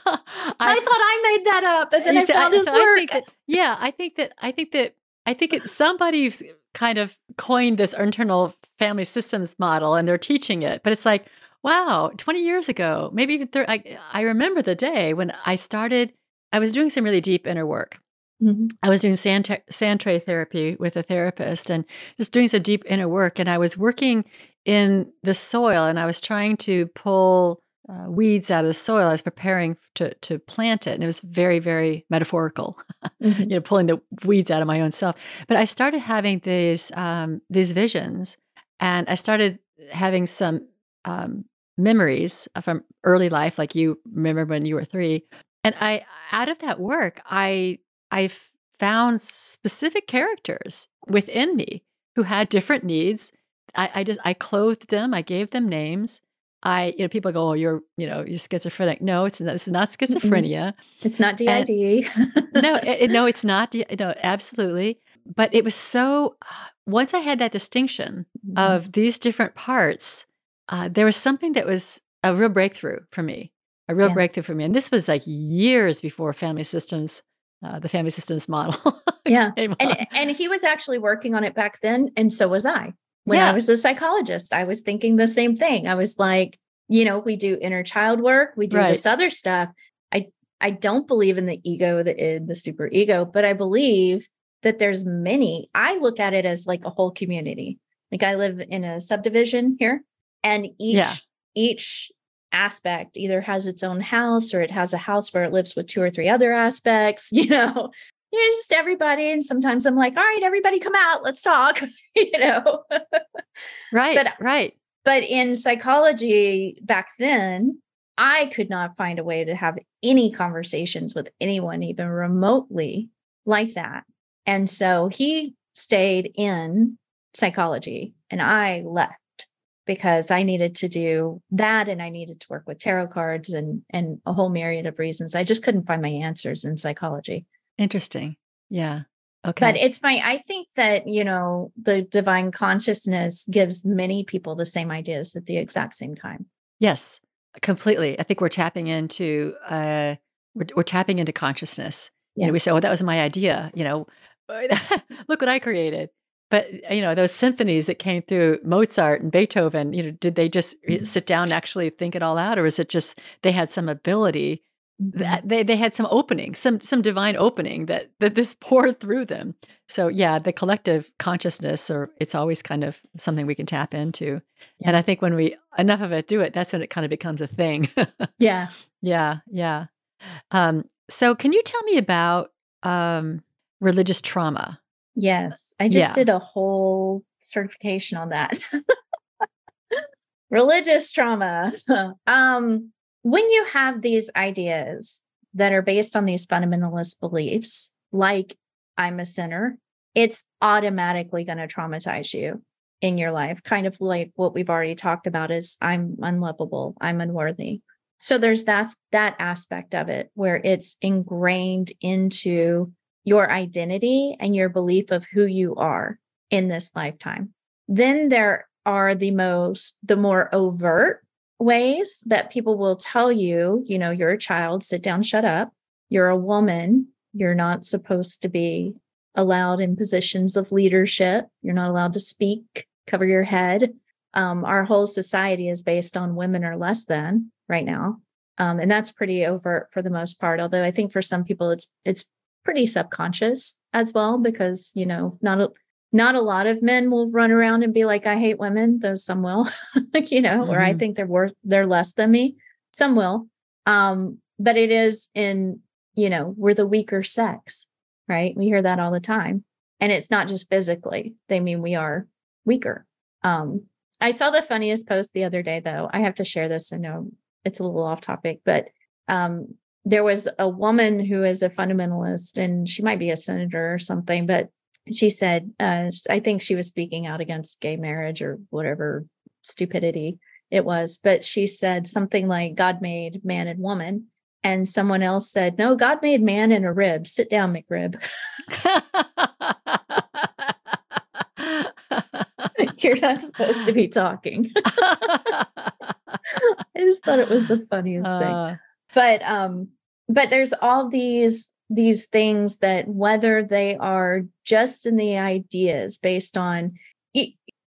I, I, thought I made that up, and then I found his so work. I that, yeah, I think that I think that I think it somebody's kind of coined this internal family systems model, and they're teaching it. But it's like, wow, twenty years ago, maybe even 30, I, I remember the day when I started. I was doing some really deep inner work, Mm-hmm. I was doing sand, sand tray therapy with a therapist and just doing some deep inner work. And I was working in the soil and I was trying to pull uh, weeds out of the soil. I was preparing to, to plant it. And it was very, very metaphorical, mm-hmm. you know, pulling the weeds out of my own self. But I started having these, um, these visions and I started having some um, memories from early life, like you remember when you were three. And I, out of that work, I I found specific characters within me who had different needs. I, I just I clothed them. I gave them names. I, you know, people go, "Oh, you're, you know, you're schizophrenic." No, it's not. It's not schizophrenia. It's not DID. no, it, no, it's not. No, absolutely. But it was so. Once I had that distinction mm-hmm. of these different parts, uh, there was something that was a real breakthrough for me. A real yeah. breakthrough for me, and this was like years before family systems uh, the family systems model. yeah. And, and he was actually working on it back then. And so was I. When yeah. I was a psychologist, I was thinking the same thing. I was like, you know, we do inner child work, we do right. this other stuff. I I don't believe in the ego, the id, the super ego, but I believe that there's many. I look at it as like a whole community. Like I live in a subdivision here, and each yeah. each aspect either has its own house or it has a house where it lives with two or three other aspects, you know. It's just everybody. And sometimes I'm like, all right, everybody come out, let's talk, you know. right. But right. But in psychology back then, I could not find a way to have any conversations with anyone, even remotely like that. And so he stayed in psychology and I left because I needed to do that and I needed to work with tarot cards and and a whole myriad of reasons. I just couldn't find my answers in psychology. Interesting. Yeah. Okay. But it's my I think that, you know, the divine consciousness gives many people the same ideas at the exact same time. Yes, completely. I think we're tapping into uh we're, we're tapping into consciousness. Yeah. You know, we say, "Oh, that was my idea." You know, look what I created. But you know, those symphonies that came through Mozart and Beethoven, you know, did they just mm-hmm. sit down and actually think it all out, or is it just they had some ability? That mm-hmm. they they had some opening, some some divine opening that that this poured through them. So yeah, the collective consciousness, or it's always kind of something we can tap into. Yeah. And I think when we enough of it do it, that's when it kind of becomes a thing. yeah, yeah, yeah. Um, so can you tell me about um, religious trauma? Yes, I just yeah. did a whole certification on that. Religious trauma. um, when you have these ideas that are based on these fundamentalist beliefs, like I'm a sinner, it's automatically going to traumatize you in your life. Kind of like what we've already talked about is I'm unlovable, I'm unworthy. So there's that that aspect of it where it's ingrained into your identity and your belief of who you are in this lifetime. Then there are the most, the more overt ways that people will tell you, you know, you're a child, sit down, shut up. You're a woman. You're not supposed to be allowed in positions of leadership. You're not allowed to speak, cover your head. Um, our whole society is based on women are less than right now. Um, and that's pretty overt for the most part. Although I think for some people it's it's pretty subconscious as well because you know not a not a lot of men will run around and be like i hate women though some will like you know mm-hmm. or i mm-hmm. think they're worth they're less than me. Some will. Um but it is in you know we're the weaker sex right? We hear that all the time. And it's not just physically. They mean we are weaker. Um i saw the funniest post the other day though. I have to share this. I know it's a little off topic but um there was a woman who is a fundamentalist and she might be a senator or something, but she said, uh, I think she was speaking out against gay marriage or whatever stupidity it was. But she said something like, God made man and woman. And someone else said, No, God made man in a rib. Sit down, McRib. You're not supposed to be talking. I just thought it was the funniest uh, thing but um but there's all these these things that whether they are just in the ideas based on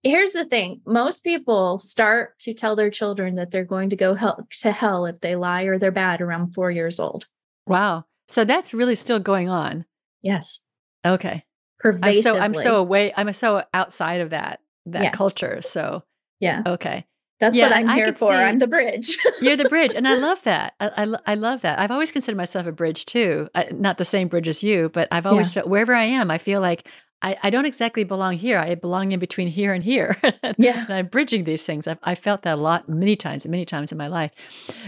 here's the thing most people start to tell their children that they're going to go hell, to hell if they lie or they're bad around 4 years old. Wow. So that's really still going on. Yes. Okay. I'm so I'm so away I'm so outside of that that yes. culture so yeah. okay that's yeah, what I'm here for. See, I'm the bridge. you're the bridge. And I love that. I, I, I, love that. I've always considered myself a bridge too. I, not the same bridge as you, but I've always yeah. felt wherever I am, I feel like I, I don't exactly belong here. I belong in between here and here. Yeah. and I'm bridging these things. I've, I felt that a lot, many times, many times in my life.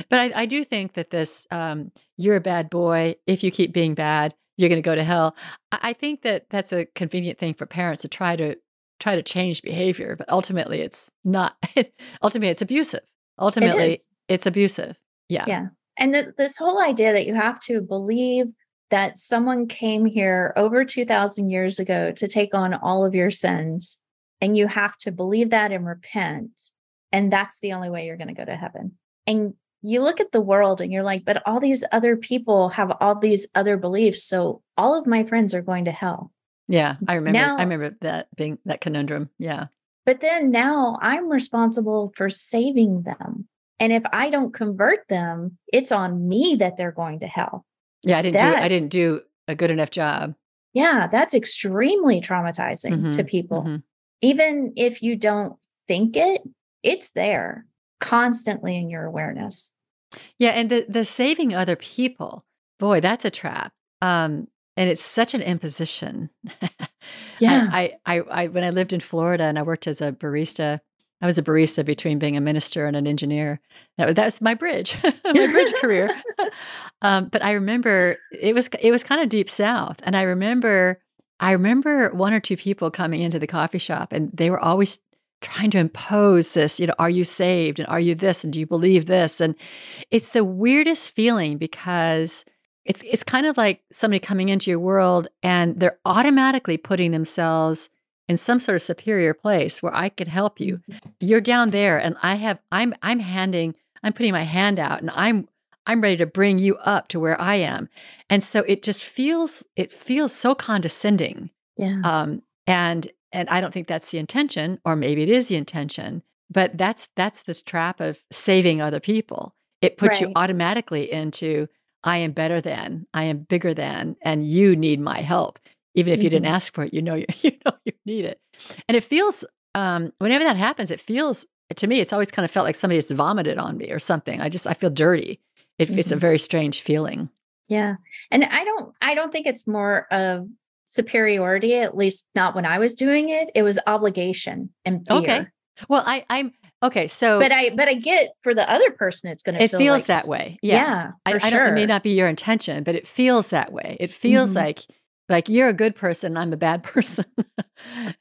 But I, I do think that this, um, you're a bad boy. If you keep being bad, you're going to go to hell. I think that that's a convenient thing for parents to try to try to change behavior, but ultimately it's not. ultimately, it's abusive. Ultimately, it it's abusive. Yeah. Yeah. And th- this whole idea that you have to believe that someone came here over 2000 years ago to take on all of your sins and you have to believe that and repent and that's the only way you're going to go to heaven and you look at the world and you're like but all these other people have all these other beliefs so all of my friends are going to hell yeah, I remember. Now, I remember that being that conundrum. Yeah. But then now I'm responsible for saving them. And if I don't convert them, it's on me that they're going to hell. Yeah, I didn't that's, do I didn't do a good enough job. Yeah, that's extremely traumatizing mm-hmm, to people. Mm-hmm. Even if you don't think it, it's there constantly in your awareness. Yeah, and the the saving other people, boy, that's a trap. Um, and it's such an imposition. Yeah. I, I, I, when I lived in Florida and I worked as a barista, I was a barista between being a minister and an engineer. That, was my bridge, my bridge career. Um, but I remember it was it was kind of deep south, and I remember I remember one or two people coming into the coffee shop, and they were always trying to impose this, you know, are you saved and are you this and do you believe this? And it's the weirdest feeling because it's it's kind of like somebody coming into your world and they're automatically putting themselves in some sort of superior place where I could help you. Mm-hmm. You're down there and I have I'm I'm handing I'm putting my hand out and I'm I'm ready to bring you up to where I am. And so it just feels it feels so condescending. Yeah. Um and and I don't think that's the intention or maybe it is the intention, but that's that's this trap of saving other people. It puts you automatically into I am better than, I am bigger than and you need my help. Even if you didn't Mhm. ask for it, you know you, you know you need it. And it feels um whenever that happens, it feels to me it's always kind of felt like somebody has vomited on me or something. I just I feel dirty. It, It's a Mhm. very strange feeling. Yeah. And I don't I don't think it's more of superiority, at least not when I was doing it. It was obligation and fear. Okay. Well, I I'm okay, so But I but I get for the other person it's gonna it feel feels like that way. Yeah, Yeah. I, I don't it may not be your intention, but it feels that way. It feels Mhm. like like you're a good person, I'm a bad person.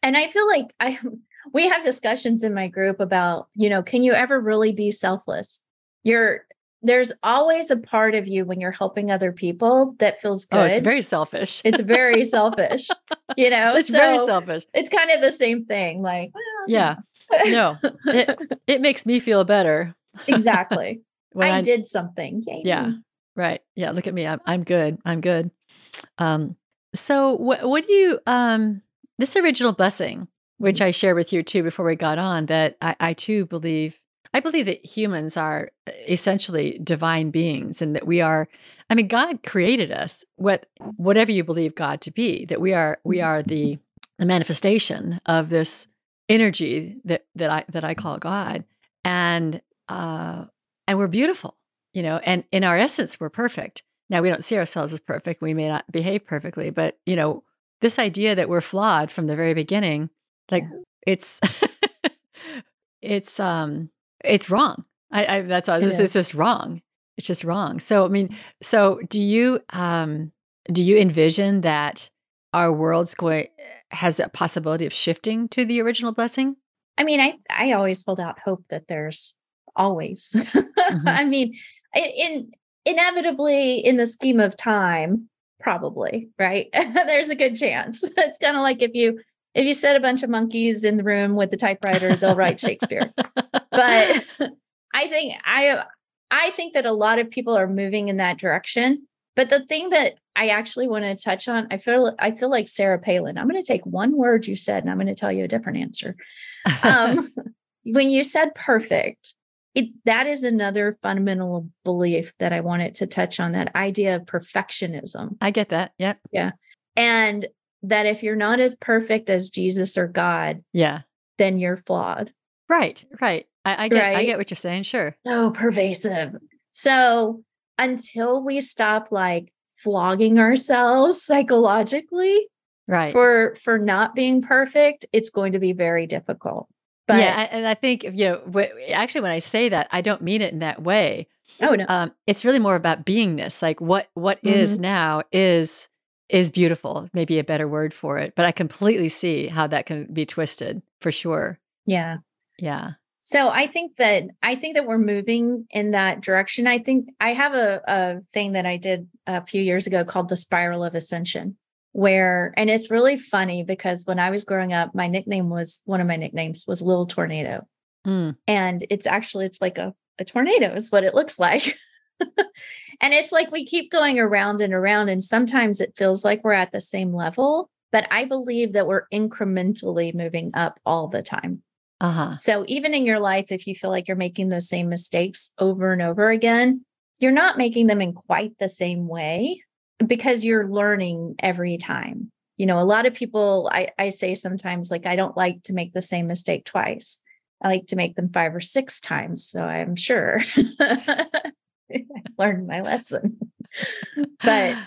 And I feel like I we have discussions in my group about, you know, can you ever really be selfless? You're there's always a part of you when you're helping other people that feels good. oh, it's very selfish. It's very selfish, you know. it's very selfish. It's kind of the same thing. Like, well, Yeah. No. It it makes me feel better exactly. I, I, did something. Yay Yeah. Right. Yeah. Look at me. I'm I'm good. I'm good. Um, so what what do you um this original blessing, which I shared with you too before we got on, that I, I too believe I believe that humans are essentially divine beings and that we are I mean, God created us, what whatever you believe God to be, that we are we are the the manifestation of this energy that that I that I call God. And uh and we're beautiful you know and in our essence we're perfect. Now we don't see ourselves as perfect. We may not behave perfectly but you know this idea that we're flawed from the very beginning like Yeah. it's it's um it's wrong. I, I that's all It it's, it's just wrong. It's just wrong. So i mean so do you um do you envision that our world's going has a possibility of shifting to the original blessing I mean, I I always hold out hope that there's always. Mm-hmm. I mean, in, in inevitably in the scheme of time, probably right. there's a good chance. It's kind of like if you if you set a bunch of monkeys in the room with the typewriter, they'll write Shakespeare. But I think I I think that a lot of people are moving in that direction. But the thing that I actually want to touch on, I feel I feel like Sarah Palin. I'm going to take one word you said and I'm going to tell you a different answer. Um, when you said perfect, it that is another fundamental belief that I wanted to touch on that idea of perfectionism. i get that yep Yeah. And that if you're not as perfect as Jesus or God, yeah then you're flawed. Right, right. I, I get I get what you're saying. Sure. so pervasive. So until we stop like flogging ourselves psychologically Right. for for not being perfect, it's going to be very difficult. But yeah, I- and I think you know, actually, when I say that, I don't mean it in that way. oh no, Um, it's really more about beingness. Like what what is Mm-hmm. now is is beautiful. Maybe a better word for it, but I completely see how that can be twisted for sure. yeah. Yeah. So I think that I think that we're moving in that direction. I think I have a, a thing that I did a few years ago called the spiral of ascension, where and it's really funny because when I was growing up, my nickname was one of my nicknames was Little Tornado. Mm. and it's actually it's like a, a tornado is what it looks like and it's like we keep going around and around and sometimes it feels like we're at the same level but i believe that we're incrementally moving up all the time Uh huh. so even in your life if you feel like you're making those same mistakes over and over again you're not making them in quite the same way because you're learning every time you know a lot of people i, I say sometimes like i don't like to make the same mistake twice I like to make them five or six times. So I'm sure I learned my lesson. but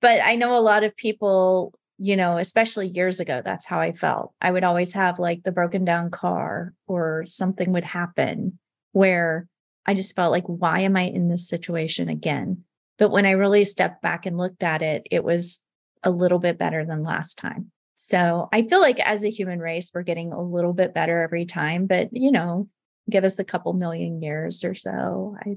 but I know a lot of people, you know, especially years ago, that's how I felt. I would always have like the broken down car or something would happen where I just felt like, why am I in this situation again? But when I really stepped back and looked at it, it was a little bit better than last time. So I feel like as a human race, we're getting a little bit better every time, but you know, give us a couple million years or so. I,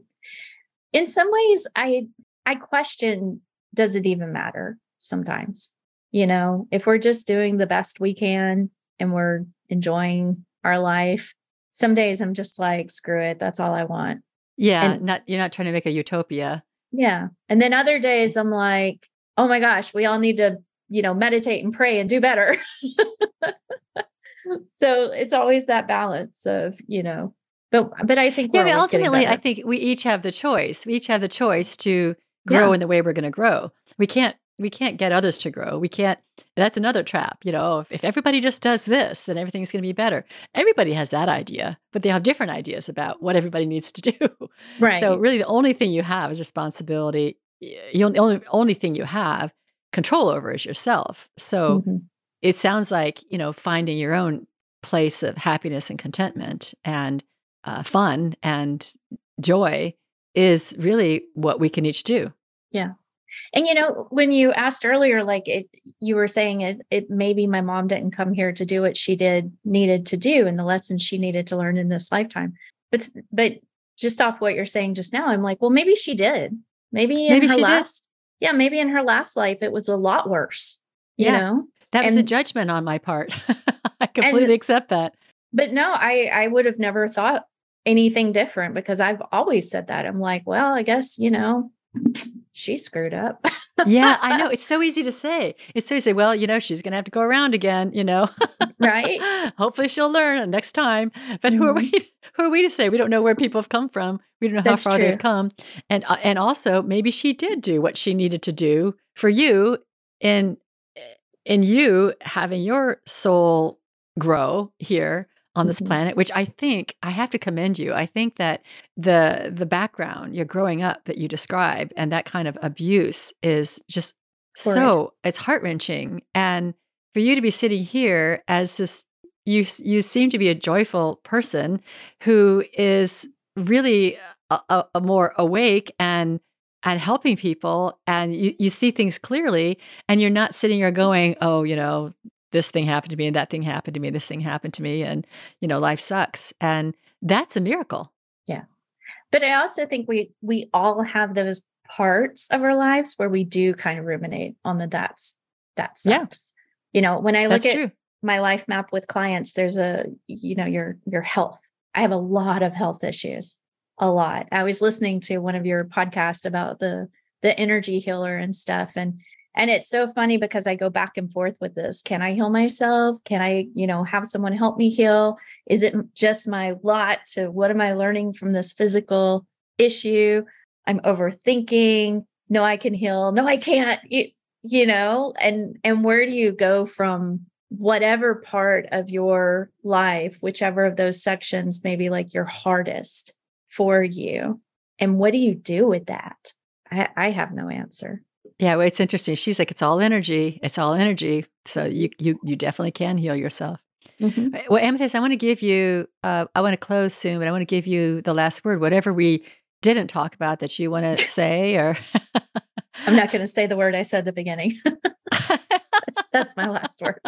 in some ways, I, I question, does it even matter sometimes? You know, if we're just doing the best we can and we're enjoying our life, some days I'm just like, screw it. That's all I want. Yeah. And, not, you're not trying to make a utopia. Yeah. And then other days I'm like, oh my gosh, we all need to you know, meditate and pray and do better. so it's always that balance of, you know, but but I think yeah, mean, ultimately I think we each have the choice. We each have the choice to grow yeah. in the way we're going to grow. We can't we can't get others to grow. We can't. That's another trap. You know, if, if everybody just does this, then everything's going to be better. Everybody has that idea, but they have different ideas about what everybody needs to do. Right. So really, the only thing you have is responsibility. You the only only thing you have control over is yourself. So mm-hmm. it sounds like, you know, finding your own place of happiness and contentment and uh, fun and joy is really what we can each do. Yeah. And you know, when you asked earlier, like it, you were saying it, it maybe my mom didn't come here to do what she did needed to do and the lessons she needed to learn in this lifetime. But but just off what you're saying just now, I'm like, well, maybe she did. Maybe in maybe her last, yeah, maybe in her last life it was a lot worse. You yeah, know, that was and, a judgment on my part. I completely and, accept that. But no, I I would have never thought anything different because I've always said that. I'm like, well, I guess you know, she screwed up. yeah, I know. It's so easy to say. It's so easy. Well, you know, she's going to have to go around again, you know. right. Hopefully she'll learn next time. But who are mm-hmm. we who are we to say? We don't know where people have come from. We don't know That's how far true. they've come. And uh, and also maybe she did do what she needed to do for you in in you having your soul grow here on this mm-hmm. planet which i think i have to commend you i think that the the background you're growing up that you described and that kind of abuse is just so it's heart-wrenching and for you to be sitting here as this you you seem to be a joyful person who is really a, a, a more awake and and helping people and you, you see things clearly and you're not sitting here going oh you know this thing happened to me and that thing happened to me this thing happened to me and you know life sucks and that's a miracle. Yeah. But i also think we we all have those parts of our lives where we do kind of ruminate on the that's that sucks. Yeah. you know when i look that's at true. my life map with clients there's a you know your your health. I have a lot of health issues a lot. I was listening to one of your podcasts about the the energy healer and stuff and and it's so funny because I go back and forth with this. Can I heal myself? Can I, you know, have someone help me heal? Is it just my lot to what am I learning from this physical issue? I'm overthinking. No, I can heal. No, I can't. You, you know, and and where do you go from whatever part of your life, whichever of those sections maybe like your hardest for you? And what do you do with that? I, I have no answer. Yeah, well, it's interesting. She's like, it's all energy. It's all energy. So you you you definitely can heal yourself. Mm-hmm. Well, Amethyst, I want to give you. Uh, I want to close soon, but I want to give you the last word. Whatever we didn't talk about that you want to say, or I'm not going to say the word I said at the beginning. that's, that's my last word.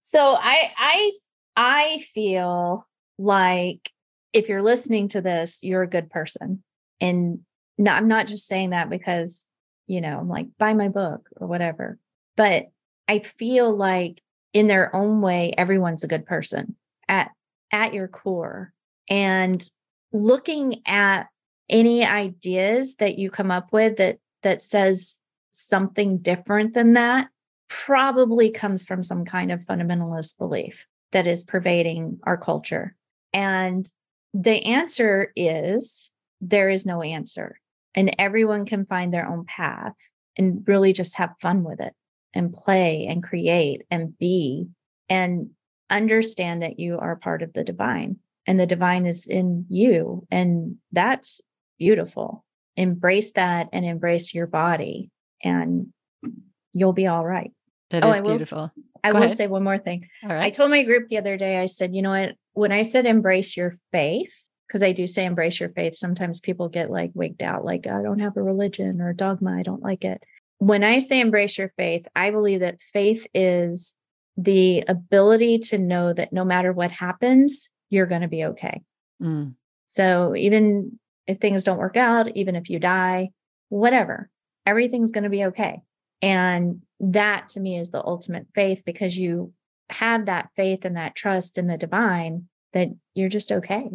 so I I I feel like if you're listening to this, you're a good person, and no, I'm not just saying that because, you know, I'm like, buy my book or whatever. But I feel like in their own way, everyone's a good person at at your core. And looking at any ideas that you come up with that that says something different than that probably comes from some kind of fundamentalist belief that is pervading our culture. And the answer is there is no answer and everyone can find their own path and really just have fun with it and play and create and be and understand that you are part of the divine and the divine is in you and that's beautiful. Embrace that and embrace your body and you'll be all right. That oh, is I will, beautiful. I will say one more thing. All right. i told my group the other day i said you know what? When i said embrace your faith because I do say embrace your faith. Sometimes people get like wigged out, like, I don't have a religion or a dogma. I don't like it. when I say embrace your faith, I believe that faith is the ability to know that no matter what happens, you're going to be okay. Mm. So even if things don't work out, even if you die, whatever, everything's going to be okay. And that to me is the ultimate faith because you have that faith and that trust in the divine that you're just okay.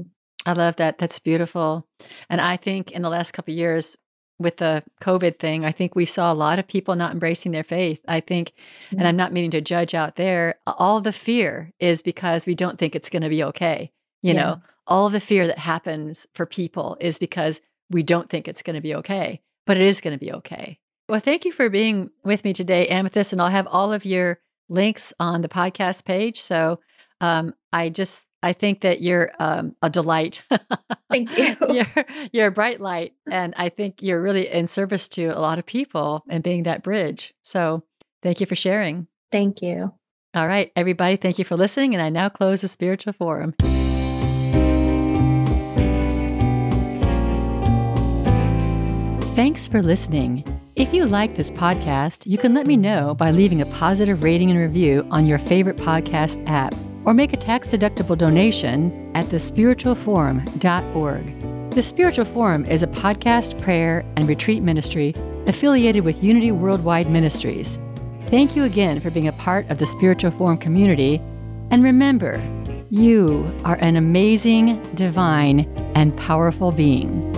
I love that. That's beautiful. And I think in the last couple years with the COVID thing, I think we saw a lot of people not embracing their faith. I think, mm-hmm. and I'm not meaning to judge out there, all the fear is because we don't think it's going to be okay. You yeah. know, all the fear that happens for people is because we don't think it's going to be okay, but it is going to be okay. Well, thank you for being with me today, Amethyst, and I'll have all of your links on the podcast page. So um, I just I think that you're um, a delight. Thank you. you're you're a bright light, and I think you're really in service to a lot of people and being that bridge. So thank you for sharing. Thank you. All right, everybody. Thank you for listening, and I now close the spiritual forum. Thanks for listening. If you like this podcast, you can let me know by leaving a positive rating and review on your favorite podcast app or make a tax deductible donation at thespiritualforum.org. The Spiritual Forum is a podcast, prayer, and retreat ministry affiliated with Unity Worldwide Ministries. Thank you again for being a part of the Spiritual Forum community. And remember, you are an amazing, divine, and powerful being.